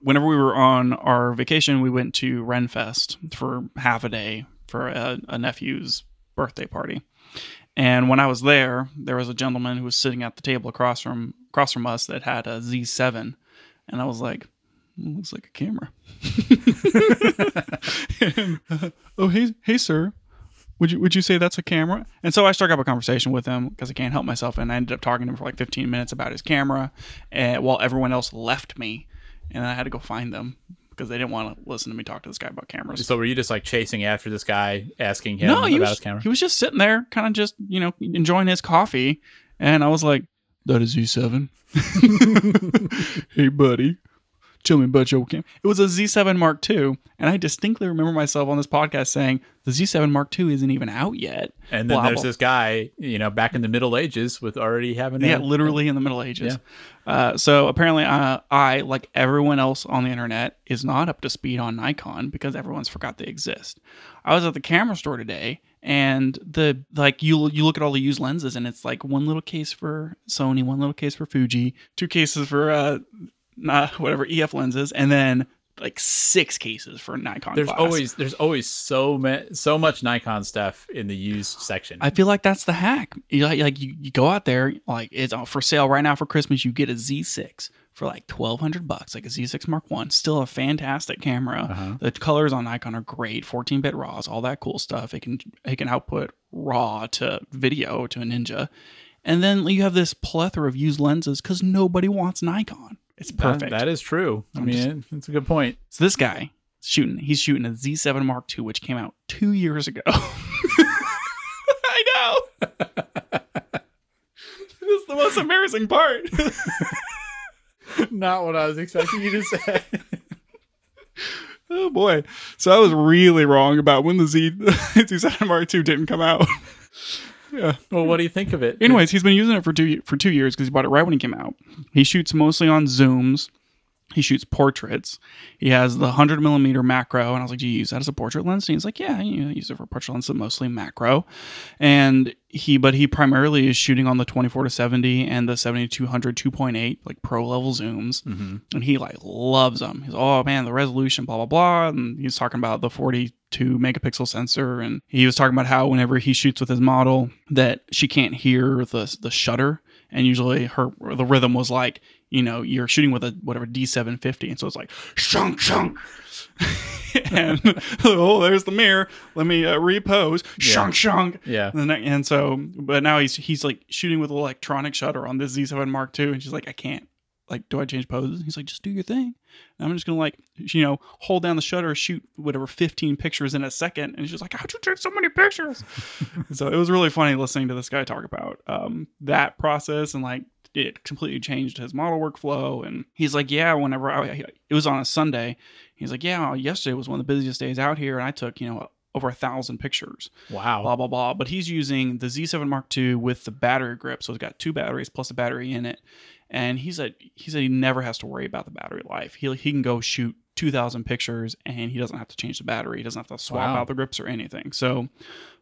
whenever we were on our vacation, we went to Renfest for half a day for a, a nephew's birthday party. And when I was there, there was a gentleman who was sitting at the table across from across from us that had a Z7, and I was like, "Mm, "Looks like a camera." And, oh, hey, hey, sir. Would you would you say that's a camera? And so I struck up a conversation with him because I can't help myself, and I ended up talking to him for like 15 minutes about his camera, and while everyone else left me, and I had to go find them because they didn't want to listen to me talk to this guy about cameras. So were you just like chasing after this guy, asking him no, about was his camera? he was just sitting there, kind of just you know enjoying his coffee, and I was like, "That is Z7." hey, buddy. Tell me about your cam. It was a Z7 Mark II, and I distinctly remember myself on this podcast saying the Z7 Mark II isn't even out yet. and then Blah, there's blah. this guy, you know, back in the Middle Ages with already having Yeah, a, literally in the Middle Ages. Uh, so apparently, uh, I, like everyone else on the internet, is not up to speed on Nikon because everyone's forgot they exist. I was at the camera store today, and the like you you look at all the used lenses, and it's like one little case for Sony, one little case for Fuji, two cases for uh, not whatever EF lenses, and then like six cases for Nikon. There's always there's always so ma- so much Nikon stuff in the used section. I feel like that's the hack. You like, like you, you go out there, like it's for sale right now for Christmas. You get a Z6 for like twelve hundred bucks, like a Z6 Mark One. Still a fantastic camera. Uh-huh. The colors on Nikon are great, fourteen bit RAWs, all that cool stuff. It can it can output RAW to video to a Ninja, and then you have this plethora of used lenses because nobody wants Nikon. It's That- perfect. that is true. I I'm mean, just- it's a good point. so this guy shooting, he's shooting a Z7 Mark II, which came out two years ago. I know. this is the most embarrassing part. Not what I was expecting you to say. oh boy! So I was really wrong about when the Z Z7 Mark II didn't come out. Yeah. well, what do you think of it? Anyways, he's been using it for two for two years because he bought it right when he came out. He shoots mostly on zooms. He shoots portraits. He has the 100 millimeter macro, and I was like, "Do you use that as a portrait lens?" And he's like, "Yeah, you know, I use it for portrait lens, but mostly macro." And he, but he primarily is shooting on the 24 to 70 and the 7200 2.8, like pro level zooms, Mhm. and he like loves them. He's oh man, the resolution, blah blah blah, and he's talking about the 42 megapixel sensor, and he was talking about how whenever he shoots with his model, that she can't hear the the shutter, and usually her the rhythm was like you know you're shooting with a whatever D750, and so it's like shunk shunk. and oh, there's the mirror. Let me uh, repose. Shunk shunk. Yeah. And, then, and so, but now he's he's like shooting with an electronic shutter on this Z7 Mark II, and she's like, I can't. Like, do I change poses? He's like, just do your thing. And I'm just gonna like, you know, hold down the shutter, shoot whatever 15 pictures in a second, and she's like, how'd you take so many pictures? so it was really funny listening to this guy talk about um, that process and like it completely changed his model workflow. And he's like, yeah, whenever I, it was on a Sunday, he's like, yeah, yesterday was one of the busiest days out here, and I took you know over a thousand pictures Wow. blah blah blah. But he's using the Z7 Mark II with the battery grip, so it's got two batteries plus a battery in it. And he said he said he never has to worry about the battery life. He he can go shoot two thousand pictures and he doesn't have to change the battery. He doesn't have to swap Wow. out the grips or anything. So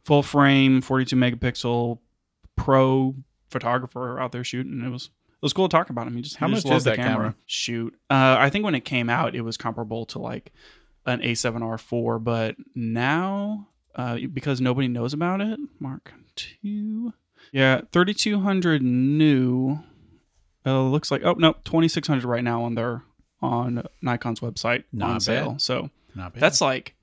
full frame, forty two megapixel, pro photographer out there shooting. It was it was cool to talk about him. He just How he much loved is the that camera? Shoot, uh, I think when it came out, it was comparable to like an A7R4, but now uh, because nobody knows about it, Mark two, yeah, thirty two hundred new. Uh, looks like oh no, twenty six hundred right now on their on Nikon's website Not on bad. sale. So Not bad. that's like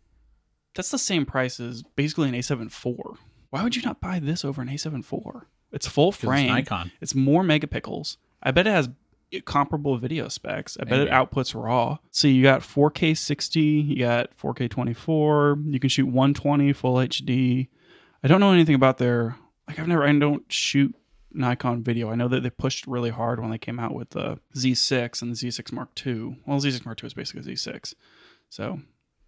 that's the same price as basically an A7 IV. Why would you not buy this over an A7 IV? It's full 'Cause it's frame. Nikon. It's more megapixels. I bet it has comparable video specs. I bet Maybe. it outputs raw. So you got 4K 60, you got 4K 24, you can shoot 120 full HD. I don't know anything about their like I've never I don't shoot Nikon video. I know that they pushed really hard when they came out with the Z6 and the Z6 Mark II. Well, Z6 Mark II is basically Z6. So,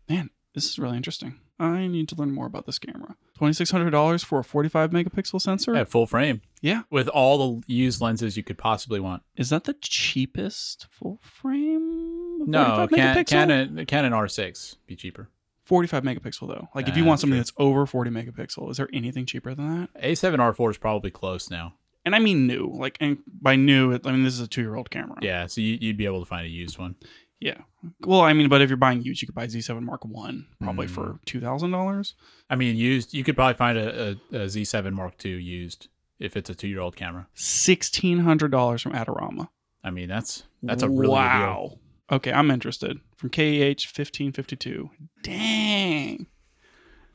man, this is really interesting. I need to learn more about this camera. $2600 for a 45 megapixel sensor? At full frame yeah. with all the used lenses you could possibly want. Is that the cheapest full frame? No, Can- megapixel? Canon Canon R6 be cheaper. 45 megapixel though. Like if you want something true. that's over 40 megapixel, is there anything cheaper than that? A7 R4 is probably close now. And I mean new. Like and by new, I mean this is a two year old camera. Yeah, so you, you'd be able to find a used one. Yeah. Well, I mean, but if you're buying used, you could buy Z7 Mark One probably Mm. for two thousand dollars. I mean, used. You could probably find a, a, a Z7 Mark II used if it's a two year old camera. Sixteen hundred dollars from Adorama. I mean, that's that's a really wow. Okay, I'm interested. From KEH fifteen fifty two. Dang.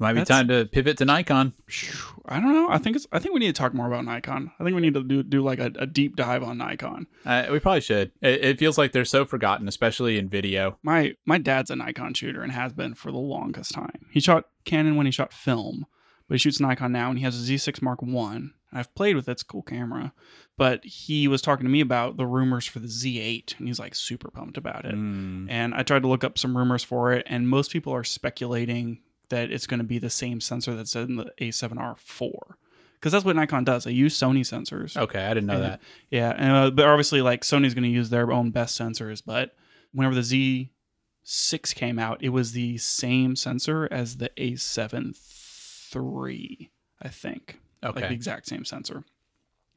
Might be That's- time to pivot to Nikon. I don't know. I think it's. I think we need to talk more about Nikon. I think we need to do do like a, a deep dive on Nikon. Uh, we probably should. It, it feels like they're so forgotten, especially in video. My my dad's a Nikon shooter and has been for the longest time. He shot Canon when he shot film, but he shoots Nikon now and he has a Z6 Mark One. I've played with it; it's a cool camera. But he was talking to me about the rumors for the Z8, and he's like super pumped about it. Mm. And I tried to look up some rumors for it, and most people are speculating that it's going to be the same sensor that's in the A7R4, because that's what Nikon does. They use Sony sensors. Okay, I didn't know Yeah. that. Yeah, and, uh, but obviously, like Sony's going to use their own best sensors. But whenever the Z6 came out, it was the same sensor as the A7 III, I think, Okay. like the exact same sensor.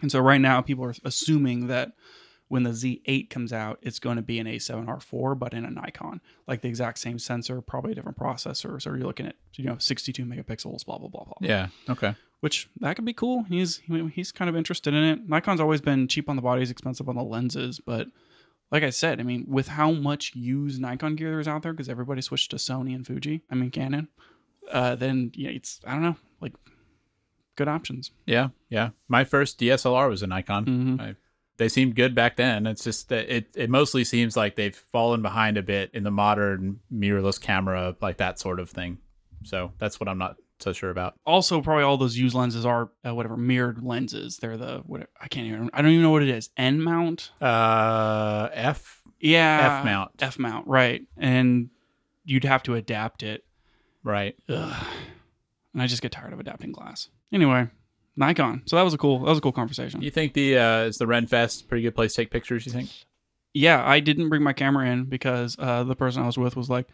And so right now, people are assuming that when the Z8 comes out, it's going to be an A7R4, but in a Nikon, like the exact same sensor, probably a different processor. So you're looking at you know 62 megapixels, blah blah blah blah. yeah. Okay. which that could be cool. He's he's kind of interested in it. Nikon's always been cheap on the bodies, expensive on the lenses, but like I said, I mean, with how much used Nikon gear there is out there, because everybody switched to Sony and Fuji, I mean Canon, uh, then yeah, it's I don't know, like good options. Yeah. Yeah. My first DSLR was a Nikon. Mhm. I, they seemed good back then. It's just that it, it mostly seems like they've fallen behind a bit in the modern mirrorless camera, like that sort of thing. So that's what I'm not so sure about. Also, probably all those used lenses are uh, whatever mirrored lenses. They're the what I can't even I don't even know what it is. N mount. Uh, F. Yeah, F mount. F mount, right? And you'd have to adapt it. Right. Ugh. And I just get tired of adapting glass. Anyway, Nikon. So that was a cool that was a cool conversation. You think the uh, is the Renfest a pretty good place to take pictures? You think? Yeah, I didn't bring my camera in because uh, the person I was with was like,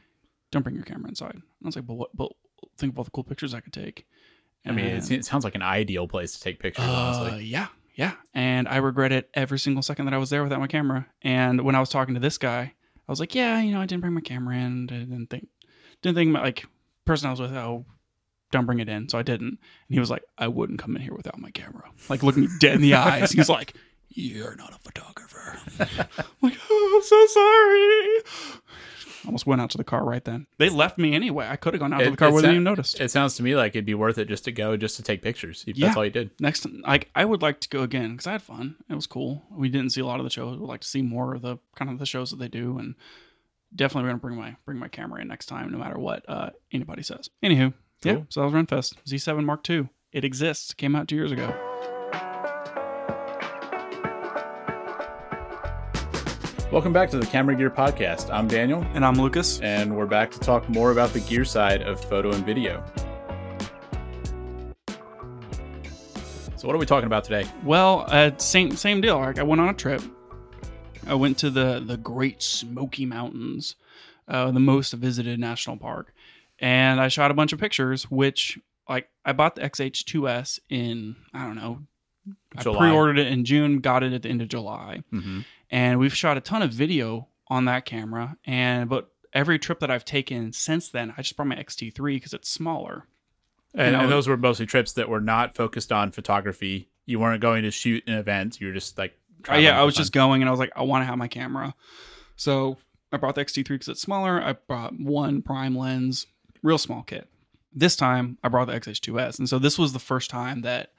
"Don't bring your camera inside." And I was like, "But what? But think of all the cool pictures I could take." I mean, it, it sounds like an ideal place to take pictures. Uh, honestly. yeah, yeah. And I regret it every single second that I was there without my camera. And when I was talking to this guy, I was like, yeah, you know, I didn't bring my camera in. I didn't think, didn't think my, like, person I was with, oh, don't bring it in. So I didn't. And he was like, I wouldn't come in here without my camera. Like, looking me dead in the eyes. He's like, you're not a photographer. I'm like, oh, I'm so sorry. Almost went out to the car right then. They left me anyway. I could have gone out to the car, it sa- even noticed. It sounds to me like it'd be worth it just to go, just to take pictures. If Yeah. That's all you did. next like i would like to go again because i had fun it was cool we didn't see a lot of the shows we'd like to see more of the kind of the shows that they do and definitely gonna bring my bring my camera in next time no matter what uh anybody says anywho yeah Cool. so that was renfest. Z7 mark ii it exists. Came out two years ago. Welcome back to the Camera Gear Podcast. I'm Daniel, and i'm lucas. And we're back to talk more about the gear side of photo and video. So, what are we talking about today? well uh same same deal. Like i went on a trip. I went to the the great smoky mountains uh the most visited national park and i shot a bunch of pictures which like i bought the xh2s in i don't know July. I pre-ordered it in June, got it at the end of July, Mm-hmm. and we've shot a ton of video on that camera. And but every trip that I've taken since then, I just brought my X-T3 because it's smaller. And, know- and those were mostly trips that were not focused on photography. You weren't going to shoot an event. You were just like, Uh, yeah, I was fun. just going, and I was like, I want to have my camera, so I brought the X-T3 because it's smaller. I brought one prime lens, real small kit. This time, I brought the XH2S, and so this was the first time that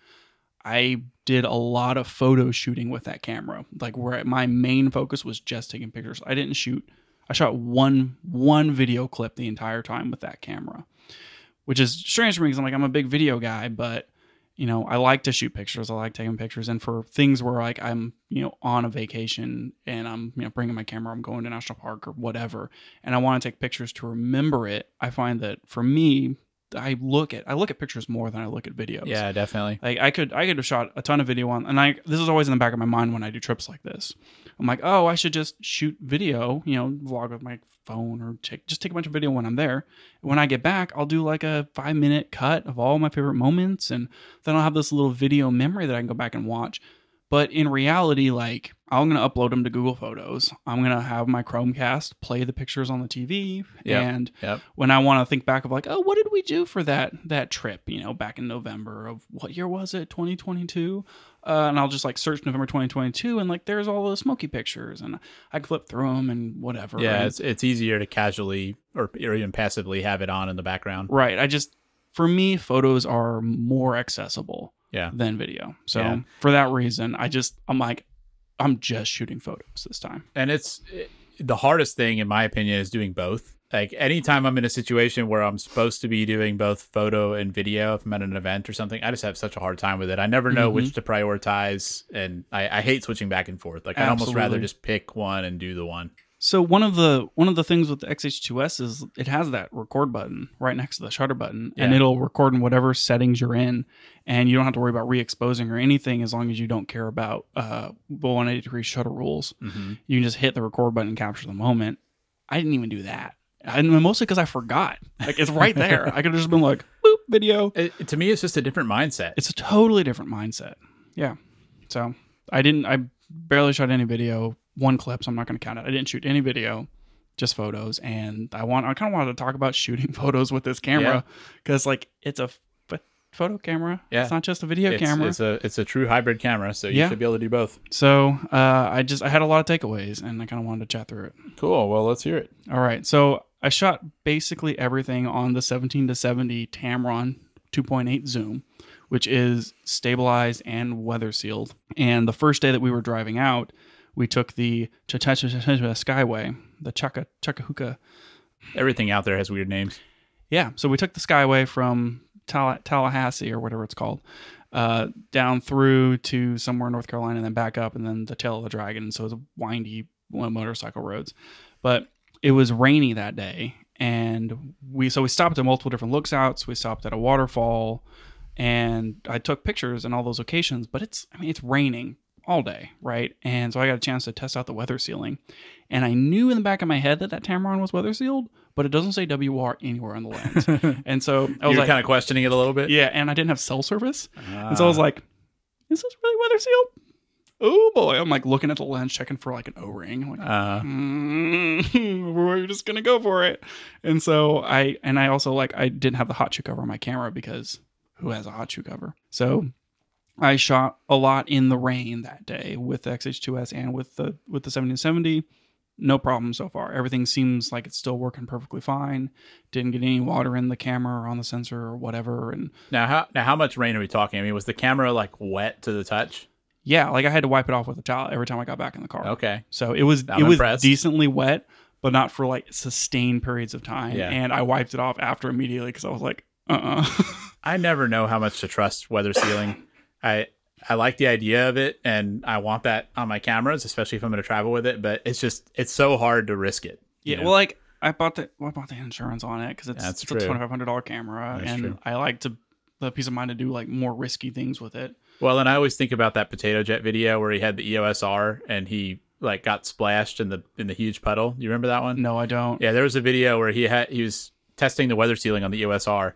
I did a lot of photo shooting with that camera. Like where my main focus was just taking pictures. I didn't shoot. I shot one one video clip the entire time with that camera, which is strange for me because I'm like I'm a big video guy, but you know I like to shoot pictures. I like taking pictures, and for things where like I'm you know on a vacation and I'm you know bringing my camera, I'm going to national park or whatever, and I want to take pictures to remember it. I find that for me, I look at I look at pictures more than I look at videos. Yeah, definitely. Like I could I could have shot a ton of video on and I this is always in the back of my mind when I do trips like this. I'm like, oh, I should just shoot video, you know, vlog with my phone or take just take a bunch of video when I'm there. When I get back, I'll do like a five minute cut of all my favorite moments and then I'll have this little video memory that I can go back and watch. But in reality, like I'm gonna upload them to Google Photos. I'm gonna have my Chromecast play the pictures on the TV, Yep. and Yep. when I want to think back of like, oh, what did we do for that that trip? You know, back in November of what year was it? 2022. Uh, and I'll just like search November 2022, and like there's all the smoky pictures, and I flip through them and whatever. Yeah, And- it's it's easier to casually or, or even passively have it on in the background. right. I just for me, photos are more accessible Yeah. than video. So Yeah. for that reason, I just I'm like, I'm just shooting photos this time. And it's it- the hardest thing, in my opinion, is doing both. Like anytime I'm in a situation where I'm supposed to be doing both photo and video, if I'm at an event or something, I just have such a hard time with it. I never know Mm-hmm. which to prioritize, and I, I hate switching back and forth. Like I'd almost rather just pick one and do the one. So one of the one of the things with the XH2S is it has that record button right next to the shutter button, and it'll record in whatever settings you're in, and you don't have to worry about re-exposing or anything as long as you don't care about uh, 180 degree shutter rules. Mm-hmm. You can just hit the record button and capture the moment. I didn't even do that, and mostly because I forgot. Like it's right there. I could have just been like, boop, video. It, to me, it's just a different mindset. It's a totally different mindset. Yeah. So I didn't. I barely shot any video. One clip, so I'm not going to count it. I didn't shoot any video, just photos. And I want. I kind of wanted to talk about shooting photos with this camera because, like, it's a f- photo camera. Yeah. It's not just a video it's, camera. it's a it's a true hybrid camera, so you Yeah. should be able to do both. so uh, I just I had a lot of takeaways, and I kind of wanted to chat through it. Cool. Well, let's hear it. All right. So I shot basically everything on the 17 to 70 Tamron 2.8 zoom, which is stabilized and weather sealed. And the first day that we were driving out, we took the Skyway, the Chaka Chakahuka. Everything out there has weird names. Yeah. So we took the Skyway from Talla- Tallahassee or whatever it's called. Uh, down through to somewhere in North Carolina and then back up and then the tail of the dragon. So it was a windy motorcycle roads. But it was rainy that day and we so we stopped at multiple different looks outs we stopped at a waterfall and i took pictures in all those locations but it's i mean it's raining all day right and so i got a chance to test out the weather sealing and i knew in the back of my head that that tamron was weather sealed but it doesn't say wr anywhere on the lens and so i was like kind of questioning it a little bit. yeah and i didn't have cell service Ah. and so I was like, is this really weather sealed? Oh boy. I'm like looking at the lens, checking for like an O ring. Like, Uh, mm, we're just gonna go for it. And so I and I also like I didn't have the hot shoe cover on my camera because who has a hot shoe cover? So I shot a lot in the rain that day with the XH2S and with the with the 1770. No problem so far. Everything seems like it's still working perfectly fine. Didn't get any water in the camera or on the sensor or whatever. And now, how now how much rain are we talking? I mean, was the camera like wet to the touch? yeah, like I had to wipe it off with a towel every time I got back in the car. Okay. So it was I'm it was impressed. decently wet, but not for like sustained periods of time. Yeah. And I wiped it off after immediately because I was like, uh uh I never know how much to trust weather sealing. I I like the idea of it, and I want that on my cameras, especially if I'm going to travel with it. But it's just it's so hard to risk it. yeah. know? Well, like I bought the well, I bought the insurance on it because it's, That's it's a twenty five hundred dollar camera, That's and true. I like to the peace of mind to do like more risky things with it. Well, and I always think about that PotatoJet video where he had the EOS R and he like got splashed in the in the huge puddle. You remember that one? No, I don't. Yeah, there was a video where he had he was testing the weather sealing on the EOS R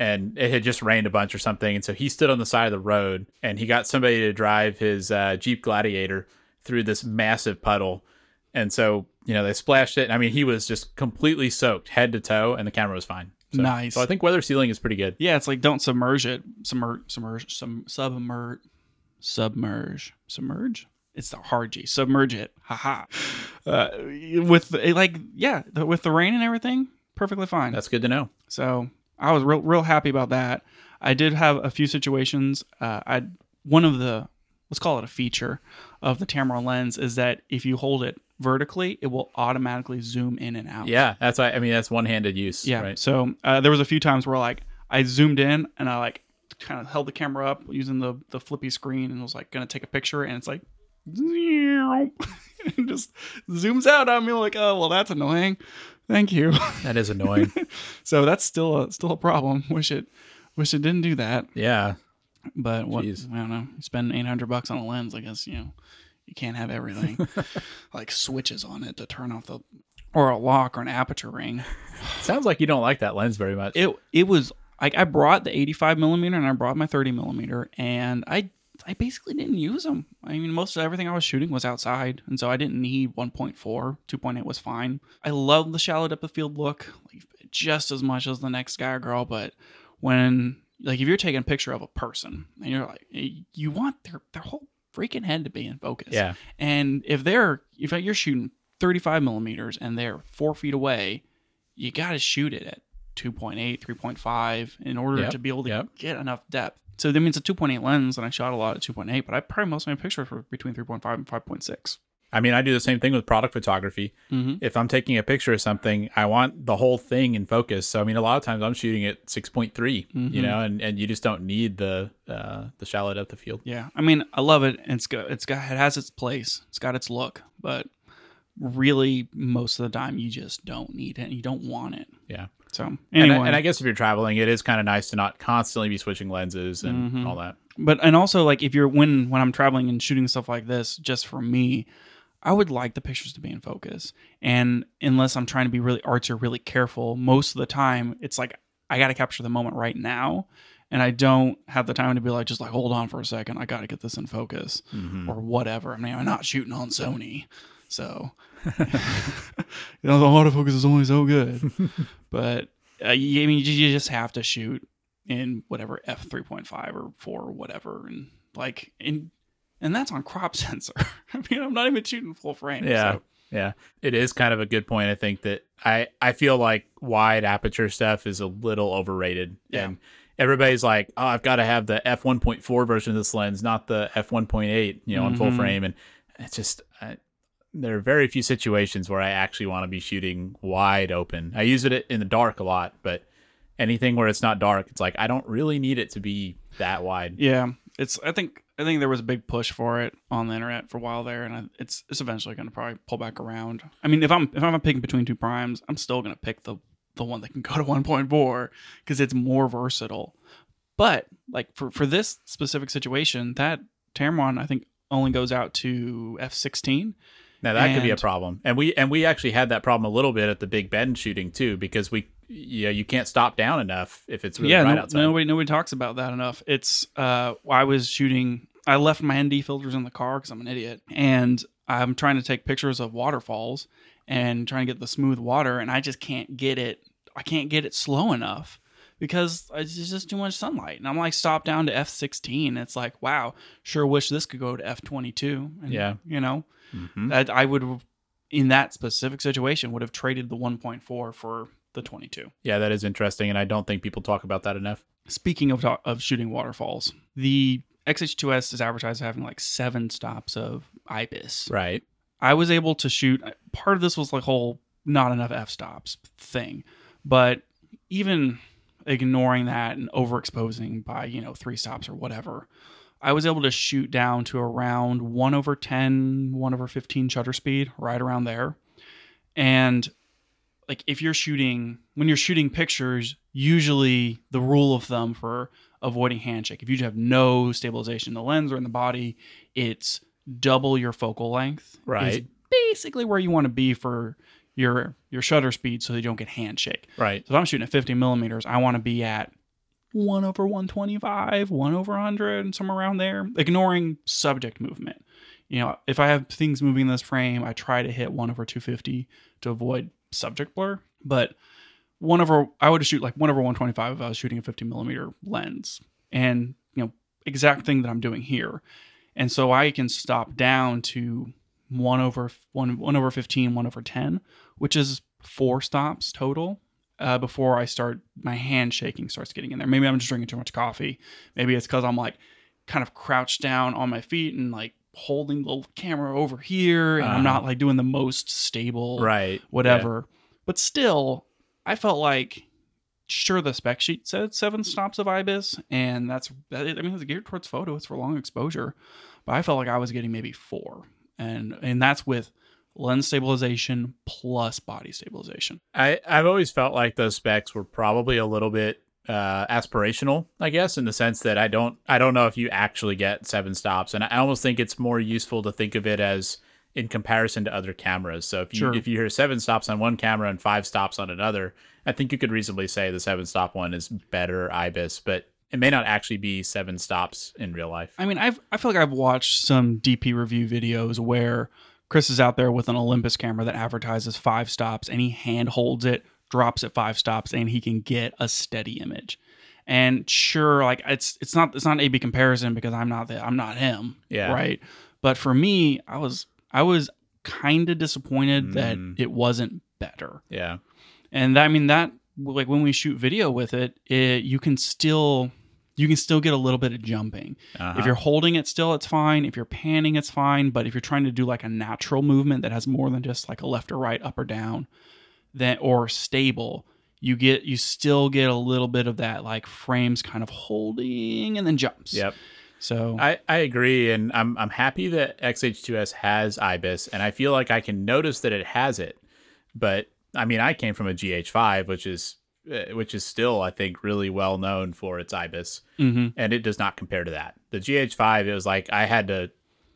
and it had just rained a bunch or something and so he stood on the side of the road and he got somebody to drive his uh, Jeep Gladiator through this massive puddle. And so, you know, they splashed it. I mean, he was just completely soaked head to toe and the camera was fine. So, Nice. So I think weather sealing is pretty good. Yeah, it's like don't submerge it. Submerge, submerge, some submerge, submerge, submerge. It's the hard G. Submerge it. Haha. Uh, with like, yeah, with the rain and everything, perfectly fine. That's good to know. So I was real, real happy about that. I did have a few situations. Uh, I one of the let's call it a feature of the Tamron lens is that if you hold it vertically, it will automatically zoom in and out. Yeah, that's why I mean that's one-handed use, Yeah. right? So uh, there was a few times where like I zoomed in and I like kind of held the camera up using the the flippy screen and was like gonna take a picture and it's like and just zooms out on me like oh well that's annoying. Thank you. That is annoying. so that's still a still a problem. Wish it wish it didn't do that. yeah. But what Jeez. I don't know. You spend eight hundred bucks on a lens, I guess you know you can't have everything like switches on it to turn off the or a lock or an aperture ring. Sounds like you don't like that lens very much. it it was like I brought the 85 millimeter and I brought my 30 millimeter and I I basically didn't use them. I mean, most of everything I was shooting was outside, and so I didn't need 1.4. 2.8 was fine. I love the shallow depth of field look, like just as much as the next guy or girl. But when, like, if you're taking a picture of a person and you're like, you want their their whole freaking head to be in focus. Yeah. And if they're if you're shooting 35 millimeters and they're four feet away, you got to shoot it at 2.8, 3.5 in order Yep, to be able to yep. get enough depth. So that means a 2.8 lens, and I shot a lot at 2.8, but I probably most of my pictures were between 3.5 and 5.6. I mean, I do the same thing with product photography. Mm-hmm. If I'm taking a picture of something, I want the whole thing in focus. So I mean, a lot of times I'm shooting at 6.3, Mhm. you know, and, and you just don't need the uh, the shallow depth of field. Yeah, I mean, I love it. It's got, it's got, it has its place. It's got its look, but really, most of the time, you just don't need it. and You don't want it. Yeah. So And, anyway, I, and I guess if you're traveling, it is kind of nice to not constantly be switching lenses and Mhm. all that. but and also like if you're when when I'm traveling and shooting stuff like this, just for me, I would like the pictures to be in focus. And unless I'm trying to be really artsy or really careful, most of the time it's like I got to capture the moment right now, and I don't have the time to be like just like hold on for a second, I got to get this in focus Mhm. or whatever. I mean, I'm not shooting on Sony, so you know the autofocus is only so good. but uh, you, I mean, you, just have to shoot in whatever f three point five or four or whatever, and like in and that's on crop sensor. I mean, I'm not even shooting full frame. Yeah. so- Yeah, it is kind of a good point. I think that I I feel like wide aperture stuff is a little overrated. Yeah. And everybody's like, "Oh, I've got to have the f 1.4 version of this lens, not the f 1.8, you know, on full frame." And it's just I, there are very few situations where I actually want to be shooting wide open. I use it in the dark a lot, but anything where it's not dark, it's like I don't really need it to be that wide. Yeah, it's. I think. I think there was a big push for it on the internet for a while there, and I, it's it's eventually going to probably pull back around. I mean, if I'm if I'm picking between two primes, I'm still going to pick the the one that can go to 1.4 because it's more versatile. But like for for this specific situation, that Tamron I think only goes out to f16. Now that could be a problem, and we and we actually had that problem a little bit at the Big Bend shooting too, because we you know you can't stop down enough if it's really yeah, bright no- outside. nobody nobody talks about that enough. It's uh, I was shooting. I left my ND filters in the car because I'm an idiot, and I'm trying to take pictures of waterfalls and trying to get the smooth water, and I just can't get it. I can't get it slow enough because it's just too much sunlight. And I'm like, stop down to f16. It's like, wow, sure wish this could go to f22. And, Yeah. you know, Mhm. that I would in that specific situation would have traded the 1.4 for the 22. Yeah, that is interesting, and I don't think people talk about that enough. Speaking of of shooting waterfalls, the XH2S is advertised as having like seven stops of IBIS. Right. I was able to shoot. Part of this was like whole not enough f stops thing, but even ignoring that and overexposing by you know three stops or whatever, I was able to shoot down to around one over 10, 1 over fifteen shutter speed, right around there, and like if you're shooting when you're shooting pictures usually the rule of thumb for avoiding handshake if you have no stabilization in the lens or in the body it's double your focal length Right. basically where you want to be for your your shutter speed so they don't get handshake. Right. so if i'm shooting at 50 millimeters i want to be at 1 over 125 1 over 100 somewhere around there ignoring subject movement. You know if i have things moving in this frame i try to hit 1 over 250 to avoid subject blur. But 1 over i would shoot like 1 over 125 if i was shooting a 50 millimeter lens. And you know exact thing that i'm doing here. And so i can stop down to 1 over 1, 1 over 15 1 over 10 which is four stops total uh, before I start my hand shaking starts getting in there. Maybe I'm just drinking too much coffee. Maybe it's because I'm like kind of crouched down on my feet and like holding the camera over here, and I'm Uh-huh. not like doing the most stable Right. whatever. But still, I felt like sure the spec sheet said seven stops of IBIS, and that's that. I mean, it's geared towards photo. It's for long exposure, but I felt like I was getting maybe four, and and that's with lens stabilization plus body stabilization. I I've always felt like those specs were probably a little bit uh, aspirational, I guess, in the sense that I don't I don't know if you actually get seven stops, and I almost think it's more useful to think of it as in comparison to other cameras. So if you Sure. if you hear seven stops on one camera and five stops on another, I think you could reasonably say the seven stop one is better IBIS, but it may not actually be seven stops in real life. I mean, I've I feel like I've watched some DP review videos where Chris is out there with an Olympus camera that advertises five stops, and he hand holds it, drops it five stops, and he can get a steady image. And sure, like it's it's not it's not an A B comparison because I'm not the, I'm not him, Yeah. right? But for me, I was I was kind of disappointed that Mm. it wasn't better. Yeah. And that, I mean that like when we shoot video with it, it you can still you can still get a little bit of jumping. Uh-huh. If you're holding it still, it's fine. If you're panning, it's fine. But if you're trying to do like a natural movement that has more than just like a left or right, up or down, then or stable, you get you still get a little bit of that like frames kind of holding and then jumps. Yep. So I, I agree, and I'm I'm happy that XH2S has IBIS, and I feel like I can notice that it has it. But I mean, I came from a GH5, which is which is still I think really well known for its IBIS, mhm. and it does not compare to that. The GH5, it was like I had to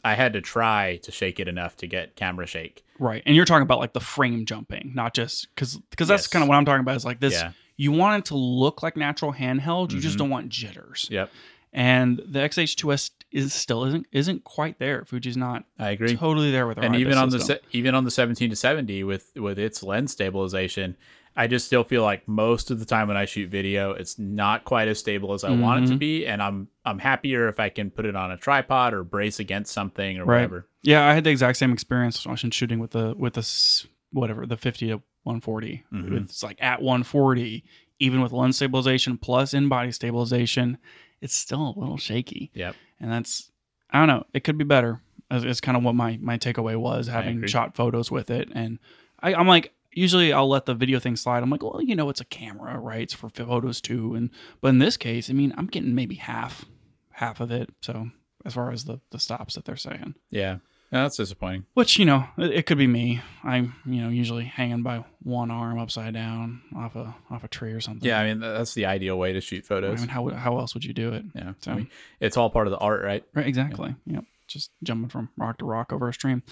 I had to try to shake it enough to get camera shake. right, and you're talking about like the frame jumping, not just because because that's Yes. kind of what I'm talking about. Is like this. Yeah. You want it to look like natural handheld. You just Mhm. don't want jitters. Yep, And the XH2S is still isn't isn't quite there. Fuji's not I agree. totally there with their and even on the system. se- even on the 17 to 70 with with its lens stabilization i just still feel like most of the time when i shoot video it's not quite as stable as i want it to Mhm. be and i'm i'm happier if i can put it on a tripod or brace against something or Right. whatever Yeah, I had the exact same experience watching shooting with the with the whatever the 50 to 140. Mhm. It's like at 140, even with lens stabilization plus in body stabilization, it's still a little shaky. yep And that's I don't know. It could be better. Is, is kind of what my my takeaway was having shot photos with it. And I, I'm like. Usually I'll let the video thing slide. I'm like, well, you know, it's a camera, right? It's for photos too. And but in this case, I mean, I'm getting maybe half, half of it. So as far as the the stops that they're saying. yeah No, that's disappointing Which you know, it, it could be me. I'm you know usually hanging by one arm upside down off a off a tree or something. yeah i mean that's the ideal way to shoot photos. I mean, how how else would you do it? yeah So- I mean, it's all part of the art right Right, exactly. Yep. Just jumping from rock to rock over a stream.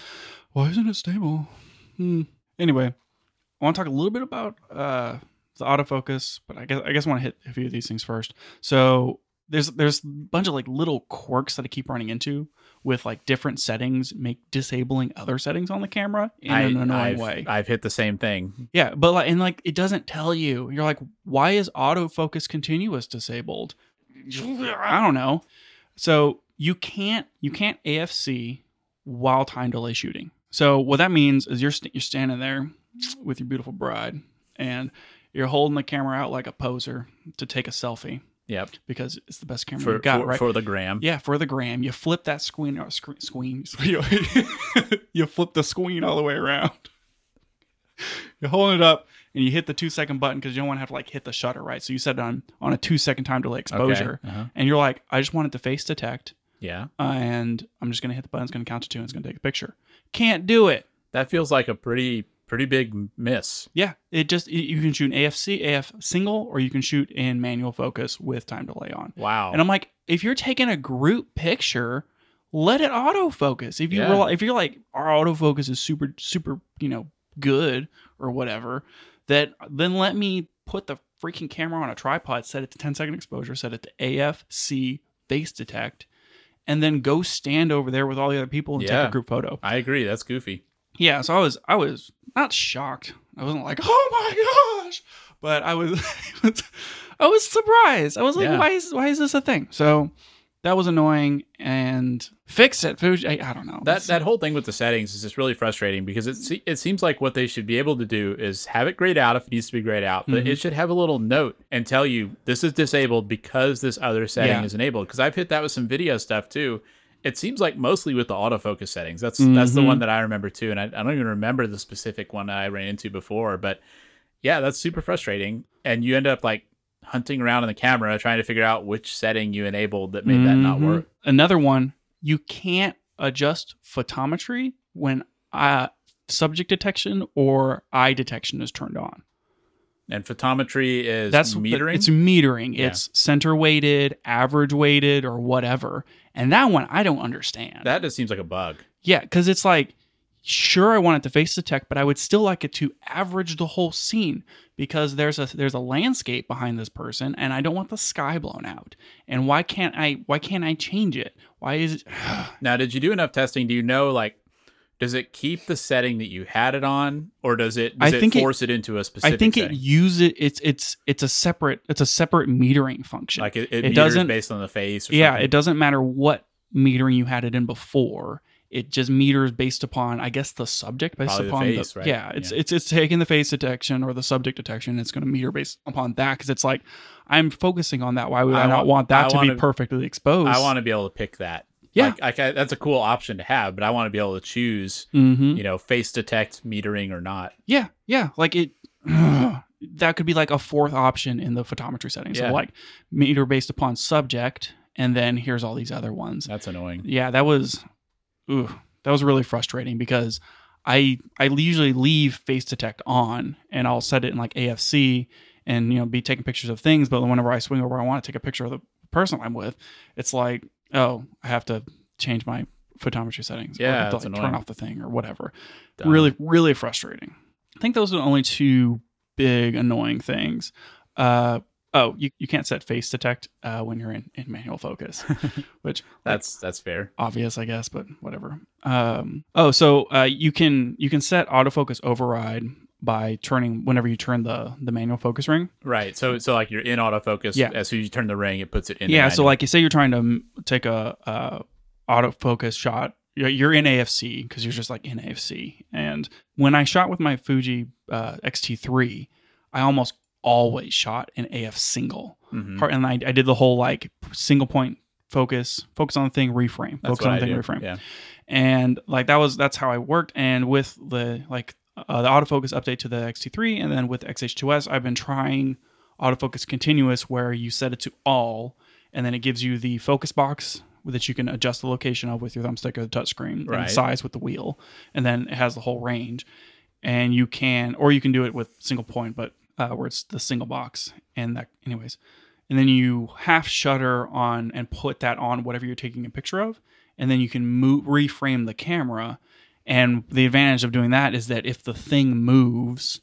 Why isn't it stable? Hmm. Anyway, I want to talk a little bit about uh, the autofocus, but I guess I guess I want to hit a few of these things first. So there's there's a bunch of like little quirks that I keep running into with like different settings make disabling other settings on the camera in I, an annoying I've, way. I've hit the same thing Yeah, but like, and like, it doesn't tell you. You're like, why is autofocus continuous disabled? I don't know. So you can't you can't AFC while time delay shooting. So what that means is you're st- you're standing there with your beautiful bride, and you're holding the camera out like a poser to take a selfie yep because it's the best camera for, you've got, for, right? for the gram Yeah, for the gram, you flip that screen, or screen, screen, you flip the screen all the way around. You're holding it up, and you hit the two second button because you don't want to have to like hit the shutter, right? So you set it on on a two second time delay exposure, Okay. Uh-huh. and you're like, I just want it to face detect, yeah and I'm just gonna hit the button. It's gonna count to two, and it's gonna take a picture. Can't do it. that feels like a pretty pretty big miss Yeah, it just you- can shoot an AFC, AF single, or you can shoot in manual focus with time delay on. wow And I'm like, if you're taking a group picture, let it autofocus. If you Yeah. realize, if you're like our autofocus is super super you know good or whatever, that then let me put the freaking camera on a tripod, set it to 10 second exposure, set it to AFC face detect, and then go stand over there with all the other people and take a group photo. i agree that's goofy Yeah, so I was I was not shocked. I wasn't like, oh my gosh, but I was I was surprised. I was like, Yeah. why is why is this a thing? So that was annoying and fix it, Fuji. I, I don't know. That that whole thing with the settings is just really frustrating because it se- it seems like what they should be able to do is have it grayed out if it needs to be grayed out, but Mhm. it should have a little note and tell you this is disabled because this other setting Yeah. is enabled. Because I've hit that with some video stuff too. It seems like mostly with the autofocus settings. That's that's the one that I remember too, and I, I don't even remember the specific one I ran into before. But yeah, that's super frustrating, and you end up like hunting around in the camera trying to figure out which setting you enabled that made that not Mhm. work. Another one, you can't adjust photometry when uh, subject detection or eye detection is turned on. And photometry is That's metering. It's metering. Yeah. It's center weighted, average weighted, or whatever. And that one I don't understand. That just seems like a bug. yeah, because it's like sure I want it to face detect, but I would still like it to average the whole scene because there's a there's a landscape behind this person and I don't want the sky blown out. And why can't I why can't I change it? Why is it Now, did you do enough testing? Do you know like does it keep the setting that you had it on, or does it does I think it- force it, into a specific? I think it setting? use it it's it's it's a separate it's a separate metering function. like it, it, it meters doesn't- based on the face. Or yeah, something? it doesn't matter what metering you had it in before. It just meters based upon, I guess, the subject based Probably the upon face, right? Yeah, it's Yeah. it's it's taking the face detection or the subject detection. It's going to meter based upon that because it's like I'm focusing on that. Why would I, I not want- want that I to wanna- be perfectly exposed? I want to be able to pick that. Yeah. like, I, that's a cool option to have, but I want to be able to choose, hmm you know, face detect metering or not. Yeah, yeah. Like it. that could be like a fourth option in the photometry settings. Yeah. So like meter based upon subject, and then here's all these other ones. That's annoying. yeah that was ooh, that was really frustrating because i i usually leave face detect on and i'll set it in like afc and you know be taking pictures of things but whenever i swing over i want to take a picture of the person i'm with it's like oh i have to change my photometry settings or I Yeah, have to like, annoying. turn off the thing or whatever Dumb. really really frustrating i think those are the only two big annoying things uh oh you, you can't set face detect uh, when you're in, in manual focus which That's that's fair. obvious i guess but whatever um oh so uh you can you can set autofocus override by turning whenever you turn the the manual focus ring Right. So so like you're in autofocus. Yeah. As soon as you turn the ring, it puts it in. yeah so like you say you're trying to take a uh autofocus shot you're in afc because you're just like in afc and when i shot with my fuji uh, xt3 i almost always shot in af single Mhm. part and I, I did the whole like single point focus focus on the thing reframe That's focus on I the thing do. reframe Yeah. and like that was that's how I worked. And with the like uh, the autofocus update to the X-T3, and then with XH2S, I've been trying autofocus continuous, where you set it to all, and then it gives you the focus box that you can adjust the location of with your thumbstick or the touchscreen, and Right. the size with the wheel, and then it has the whole range. And you can, or you can do it with single point, but uh, where it's the single box, and that, anyways. And then you half shutter on and put that on whatever you're taking a picture of, and then you can move reframe the camera. And the advantage of doing that is that if the thing moves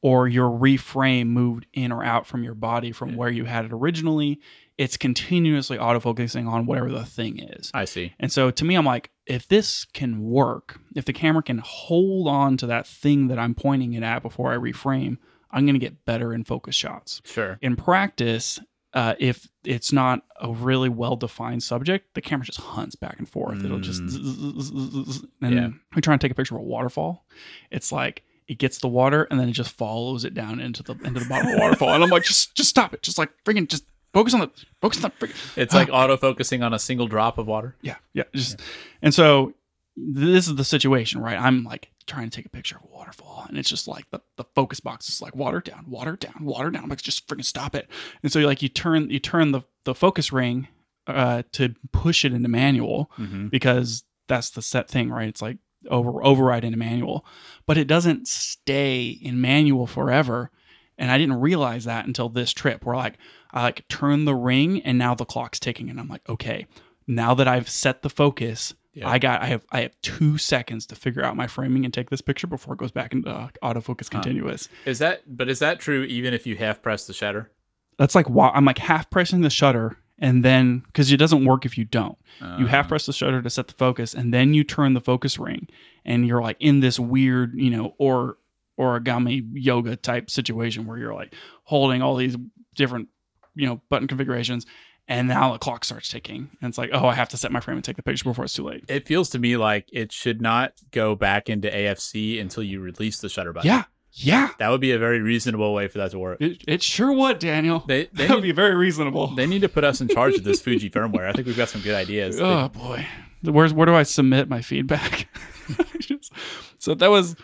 or your reframe moved in or out from your body from where you had it originally, it's continuously autofocusing on whatever the thing is. I see. And so to me, I'm like, if this can work, if the camera can hold on to that thing that I'm pointing it at before I reframe, I'm going to get better in focus shots Sure. in practice, uh, if it's not a really well defined subject, the camera just hunts back and forth. It'll just, Mm. zzz, zzz, zzz, zzz, and Yeah. we try and take a picture of a waterfall. It's like it gets the water and then it just follows it down into the into the bottom of the waterfall. And I'm like, just just stop it. Just like freaking just focus on the focus on the freaking It's like auto focusing on a single drop of water. yeah, yeah. Just and so this is the situation, right? I'm like trying to take a picture of a waterfall, and it's just like the, the focus box is like water down, water down, water down. I'm like, just freaking stop it. And so like you turn you turn the the focus ring uh, to push it into manual Mm-hmm. because that's the set thing, right? It's like over override into manual, but it doesn't stay in manual forever. And I didn't realize that until this trip, where like I like turn the ring and now the clock's ticking, and I'm like, okay, now that I've set the focus, Yeah. I got I have I have two seconds to figure out my framing and take this picture before it goes back into uh, autofocus continuous. Is that? But is that true even if you half press the shutter? That's like why I'm like half pressing the shutter and then because it doesn't work if you don't. you Uh, half press the shutter to set the focus and then you turn the focus ring and you're like in this weird you know or origami yoga type situation where you're like holding all these different you know button configurations and now the clock starts ticking and it's like oh i have to set my frame and take the picture before it's too late It feels to me like it should not go back into AFC until you release the shutter button. yeah yeah That would be a very reasonable way for that to work. it, it sure would daniel They they that would be very reasonable they need to put us in charge of this Fuji firmware. I think we've got some good ideas. They- oh boy where's where do i submit my feedback so that was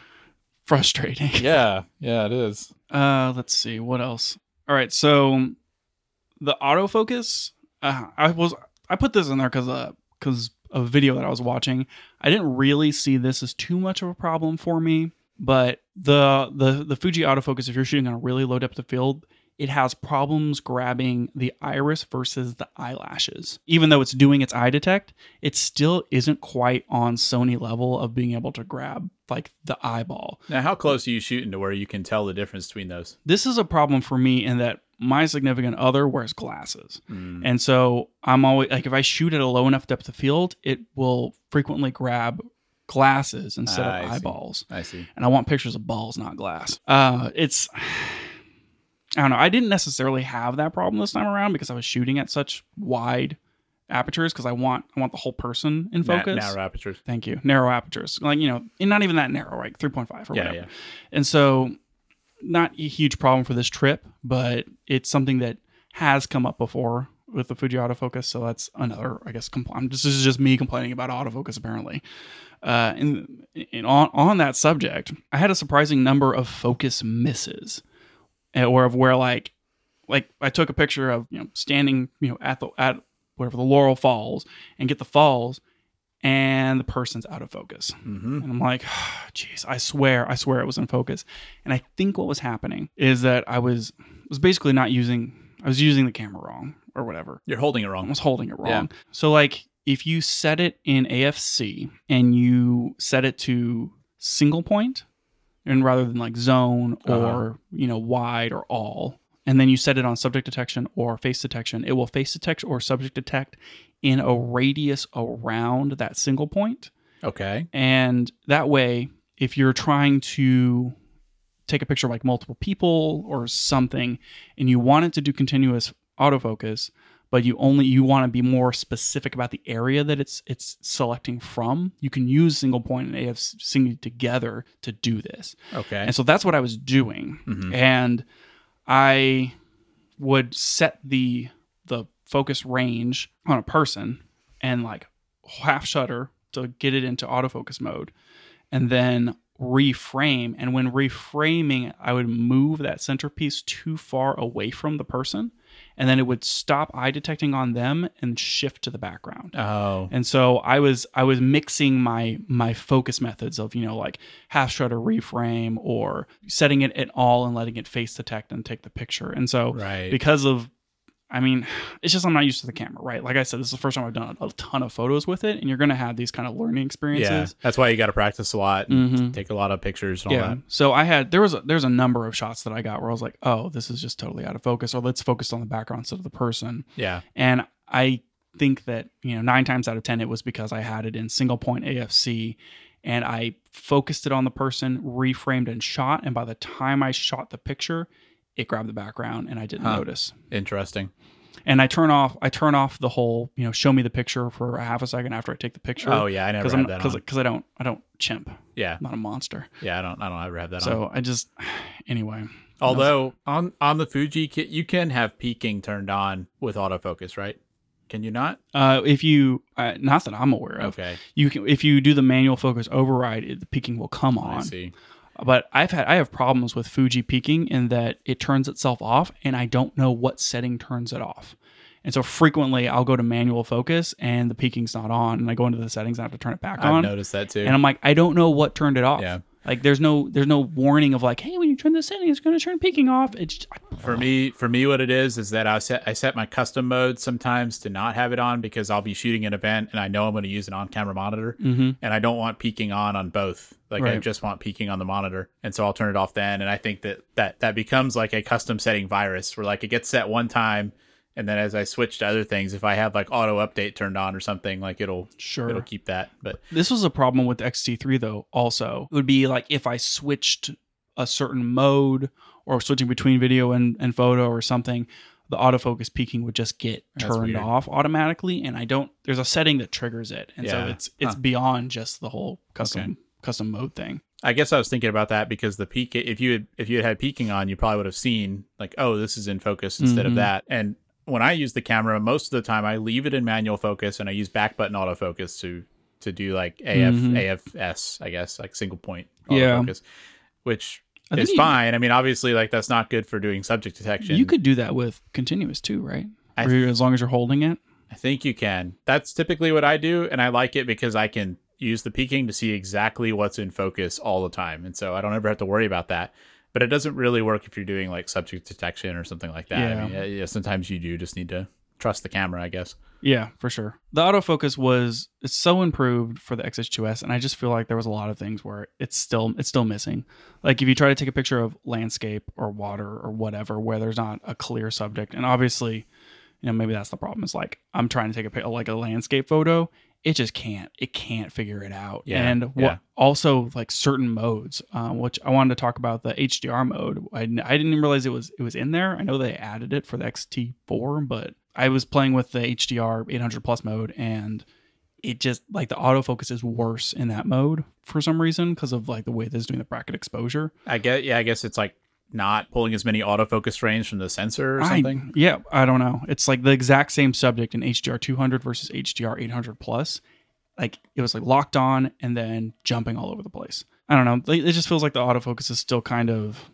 frustrating Yeah, yeah, it is. Uh, let's see what else. All right, so the autofocus. Uh, I was I put this in there because uh because of a video that I was watching. I didn't really see this as too much of a problem for me, but the the the Fuji autofocus, if you're shooting on a really low depth of field, it has problems grabbing the iris versus the eyelashes. Even though it's doing its eye detect, it still isn't quite on Sony level of being able to grab like the eyeball. Now, how close are you shooting to where you can tell the difference between those? This is a problem for me in that my significant other wears glasses. Mm. And so I'm always like if I shoot at a low enough depth of field, it will frequently grab glasses instead I of see. eyeballs. I see. And I want pictures of balls, not glass. Uh it's I don't know. I didn't necessarily have that problem this time around because I was shooting at such wide apertures because I want I want the whole person in Na- focus. narrow apertures. Thank you. Narrow apertures. Like, you know, and not even that narrow, right? 3.5 or Yeah, whatever. yeah. And so, not a huge problem for this trip, but it's something that has come up before with the Fuji autofocus. So that's another, I guess, compl- just, this is just me complaining about autofocus apparently. Uh, and, and on on that subject, I had a surprising number of focus misses, uh, or of where like, like I took a picture of you know standing you know at the at whatever the Laurel Falls and get the falls, and the person's out of focus. Mm-hmm. And I'm like, jeez, I swear, I swear it was in focus. And I think what was happening is that I was was basically not using I was using the camera wrong or whatever. You're holding it wrong. I was holding it wrong. So like if you set it in AFC and you set it to single point and rather than like zone or Uh-huh. you know wide or all and then you set it on subject detection or face detection it will face detect or subject detect in a radius around that single point Okay. and that way, if you're trying to take a picture of like multiple people or something and you want it to do continuous autofocus, but you only you want to be more specific about the area that it's it's selecting from, you can use single point and AFC together to do this. Okay. And so that's what I was doing. Mhm. And I would set the the focus range on a person and like half shutter to get it into autofocus mode and then reframe. And when reframing I would move that centerpiece too far away from the person and then it would stop eye detecting on them and shift to the background. oh. And so I was I was mixing my my focus methods of you know like half shutter reframe or setting it at all and letting it face detect and take the picture. And so Right. because of I mean, it's just I'm not used to the camera, right? Like I said, this is the first time I've done a ton of photos with it, and you're gonna have these kind of learning experiences. yeah. That's why you got to practice a lot and Mhm. take a lot of pictures and all Yeah. that. So I had there was a, there's a number of shots that I got where I was like, oh, this is just totally out of focus, or let's focus on the background instead of the person. Yeah. And I think that, you know, nine times out of 10, it was because I had it in single point AFC and I focused it on the person, reframed and shot. And by the time I shot the picture, it grabbed the background and I didn't Huh. notice. Interesting. And I turn off, I turn off the whole, you know, show me the picture for a half a second after I take the picture. Oh yeah, I never I'm that because on. I don't I don't chimp. Yeah. I'm not a monster. Yeah, I don't I don't ever have that on. So I just anyway. Although on on the Fuji kit you can have peaking turned on with autofocus, right? Can you not? Uh, if you, uh, not that I'm aware of, Okay. you can if you do the manual focus override, it, the peaking will come I on. see. But I've had I have problems with Fuji peaking in that it turns itself off, and I don't know what setting turns it off. And so frequently I'll go to manual focus and the peaking's not on, and I go into the settings and I have to turn it back on. I've on, noticed that too. and I'm like, I don't know what turned it off. Yeah. Like there's no there's no warning of like, hey, when you turn the setting, it's going to turn peaking off. It's For me, for me, what it is is that I set I set my custom mode sometimes to not have it on because I'll be shooting an event and I know I'm going to use an on-camera monitor, Mhm. and I don't want peaking on on both. Like I just want peaking on the monitor, and so I'll turn it off then. And I think that that that becomes like a custom setting virus where like it gets set one time, and then as I switch to other things, if I have like auto update turned on or something, like it'll sure. it'll keep that. But This was a problem with XT3 though. Also, it would be like if I switched a certain mode or switching between video and, and photo or something, the autofocus peaking would just get turned off automatically, and I don't. There's a setting that triggers it, and so it's it's Huh. beyond just the whole custom Okay. Custom mode thing. I guess I was thinking about that because the peak if you had if you had had peaking on, you probably would have seen like, oh, this is in focus instead Mhm. of that. And when I use the camera, most of the time I leave it in manual focus and I use back button autofocus to to do like AF Mhm. AFS, I guess, like single point Yeah. which is you- fine. I mean, obviously, like that's not good for doing subject detection. You could do that with continuous too, right? Or as long as you're holding it. I think you can. That's typically what I do, and I like it because I can use the peaking to see exactly what's in focus all the time, and so I don't ever have to worry about that. but it doesn't really work if you're doing like subject detection or something like that. Yeah. I mean, yeah, sometimes you do just need to trust the camera, I guess. Yeah, for sure. The autofocus was it's so improved for the XH2S, and I just feel like there was a lot of things where it's still it's still missing. Like if you try to take a picture of landscape or water or whatever, where there's not a clear subject, and obviously, you know, maybe that's the problem. It's like I'm trying to take a like a landscape photo, it just can't it can't figure it out. Yeah, and what yeah. also like certain modes, um, which I wanted to talk about the HDR mode. I, I didn't even realize it was it was in there. I know they added it for the XT4, but I was playing with the HDR 800 plus mode and it just like the autofocus is worse in that mode for some reason because of like the way that it's doing the bracket exposure. I guess yeah, I guess it's like not pulling as many autofocus frames from the sensor or I- something. yeah, I don't know. It's like the exact same subject in HDR 200 versus HDR 800 plus. Like it was like locked on and then jumping all over the place. I don't know. It just feels like the autofocus is still kind of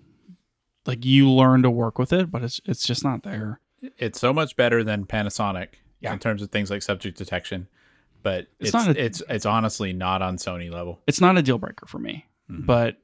like you learn to work with it, but it's it's just not there. it's so much better than Panasonic Yeah. in terms of things like subject detection, but It's it's not a- it's it's honestly not on Sony level. it's not a deal breaker for me. Mhm. But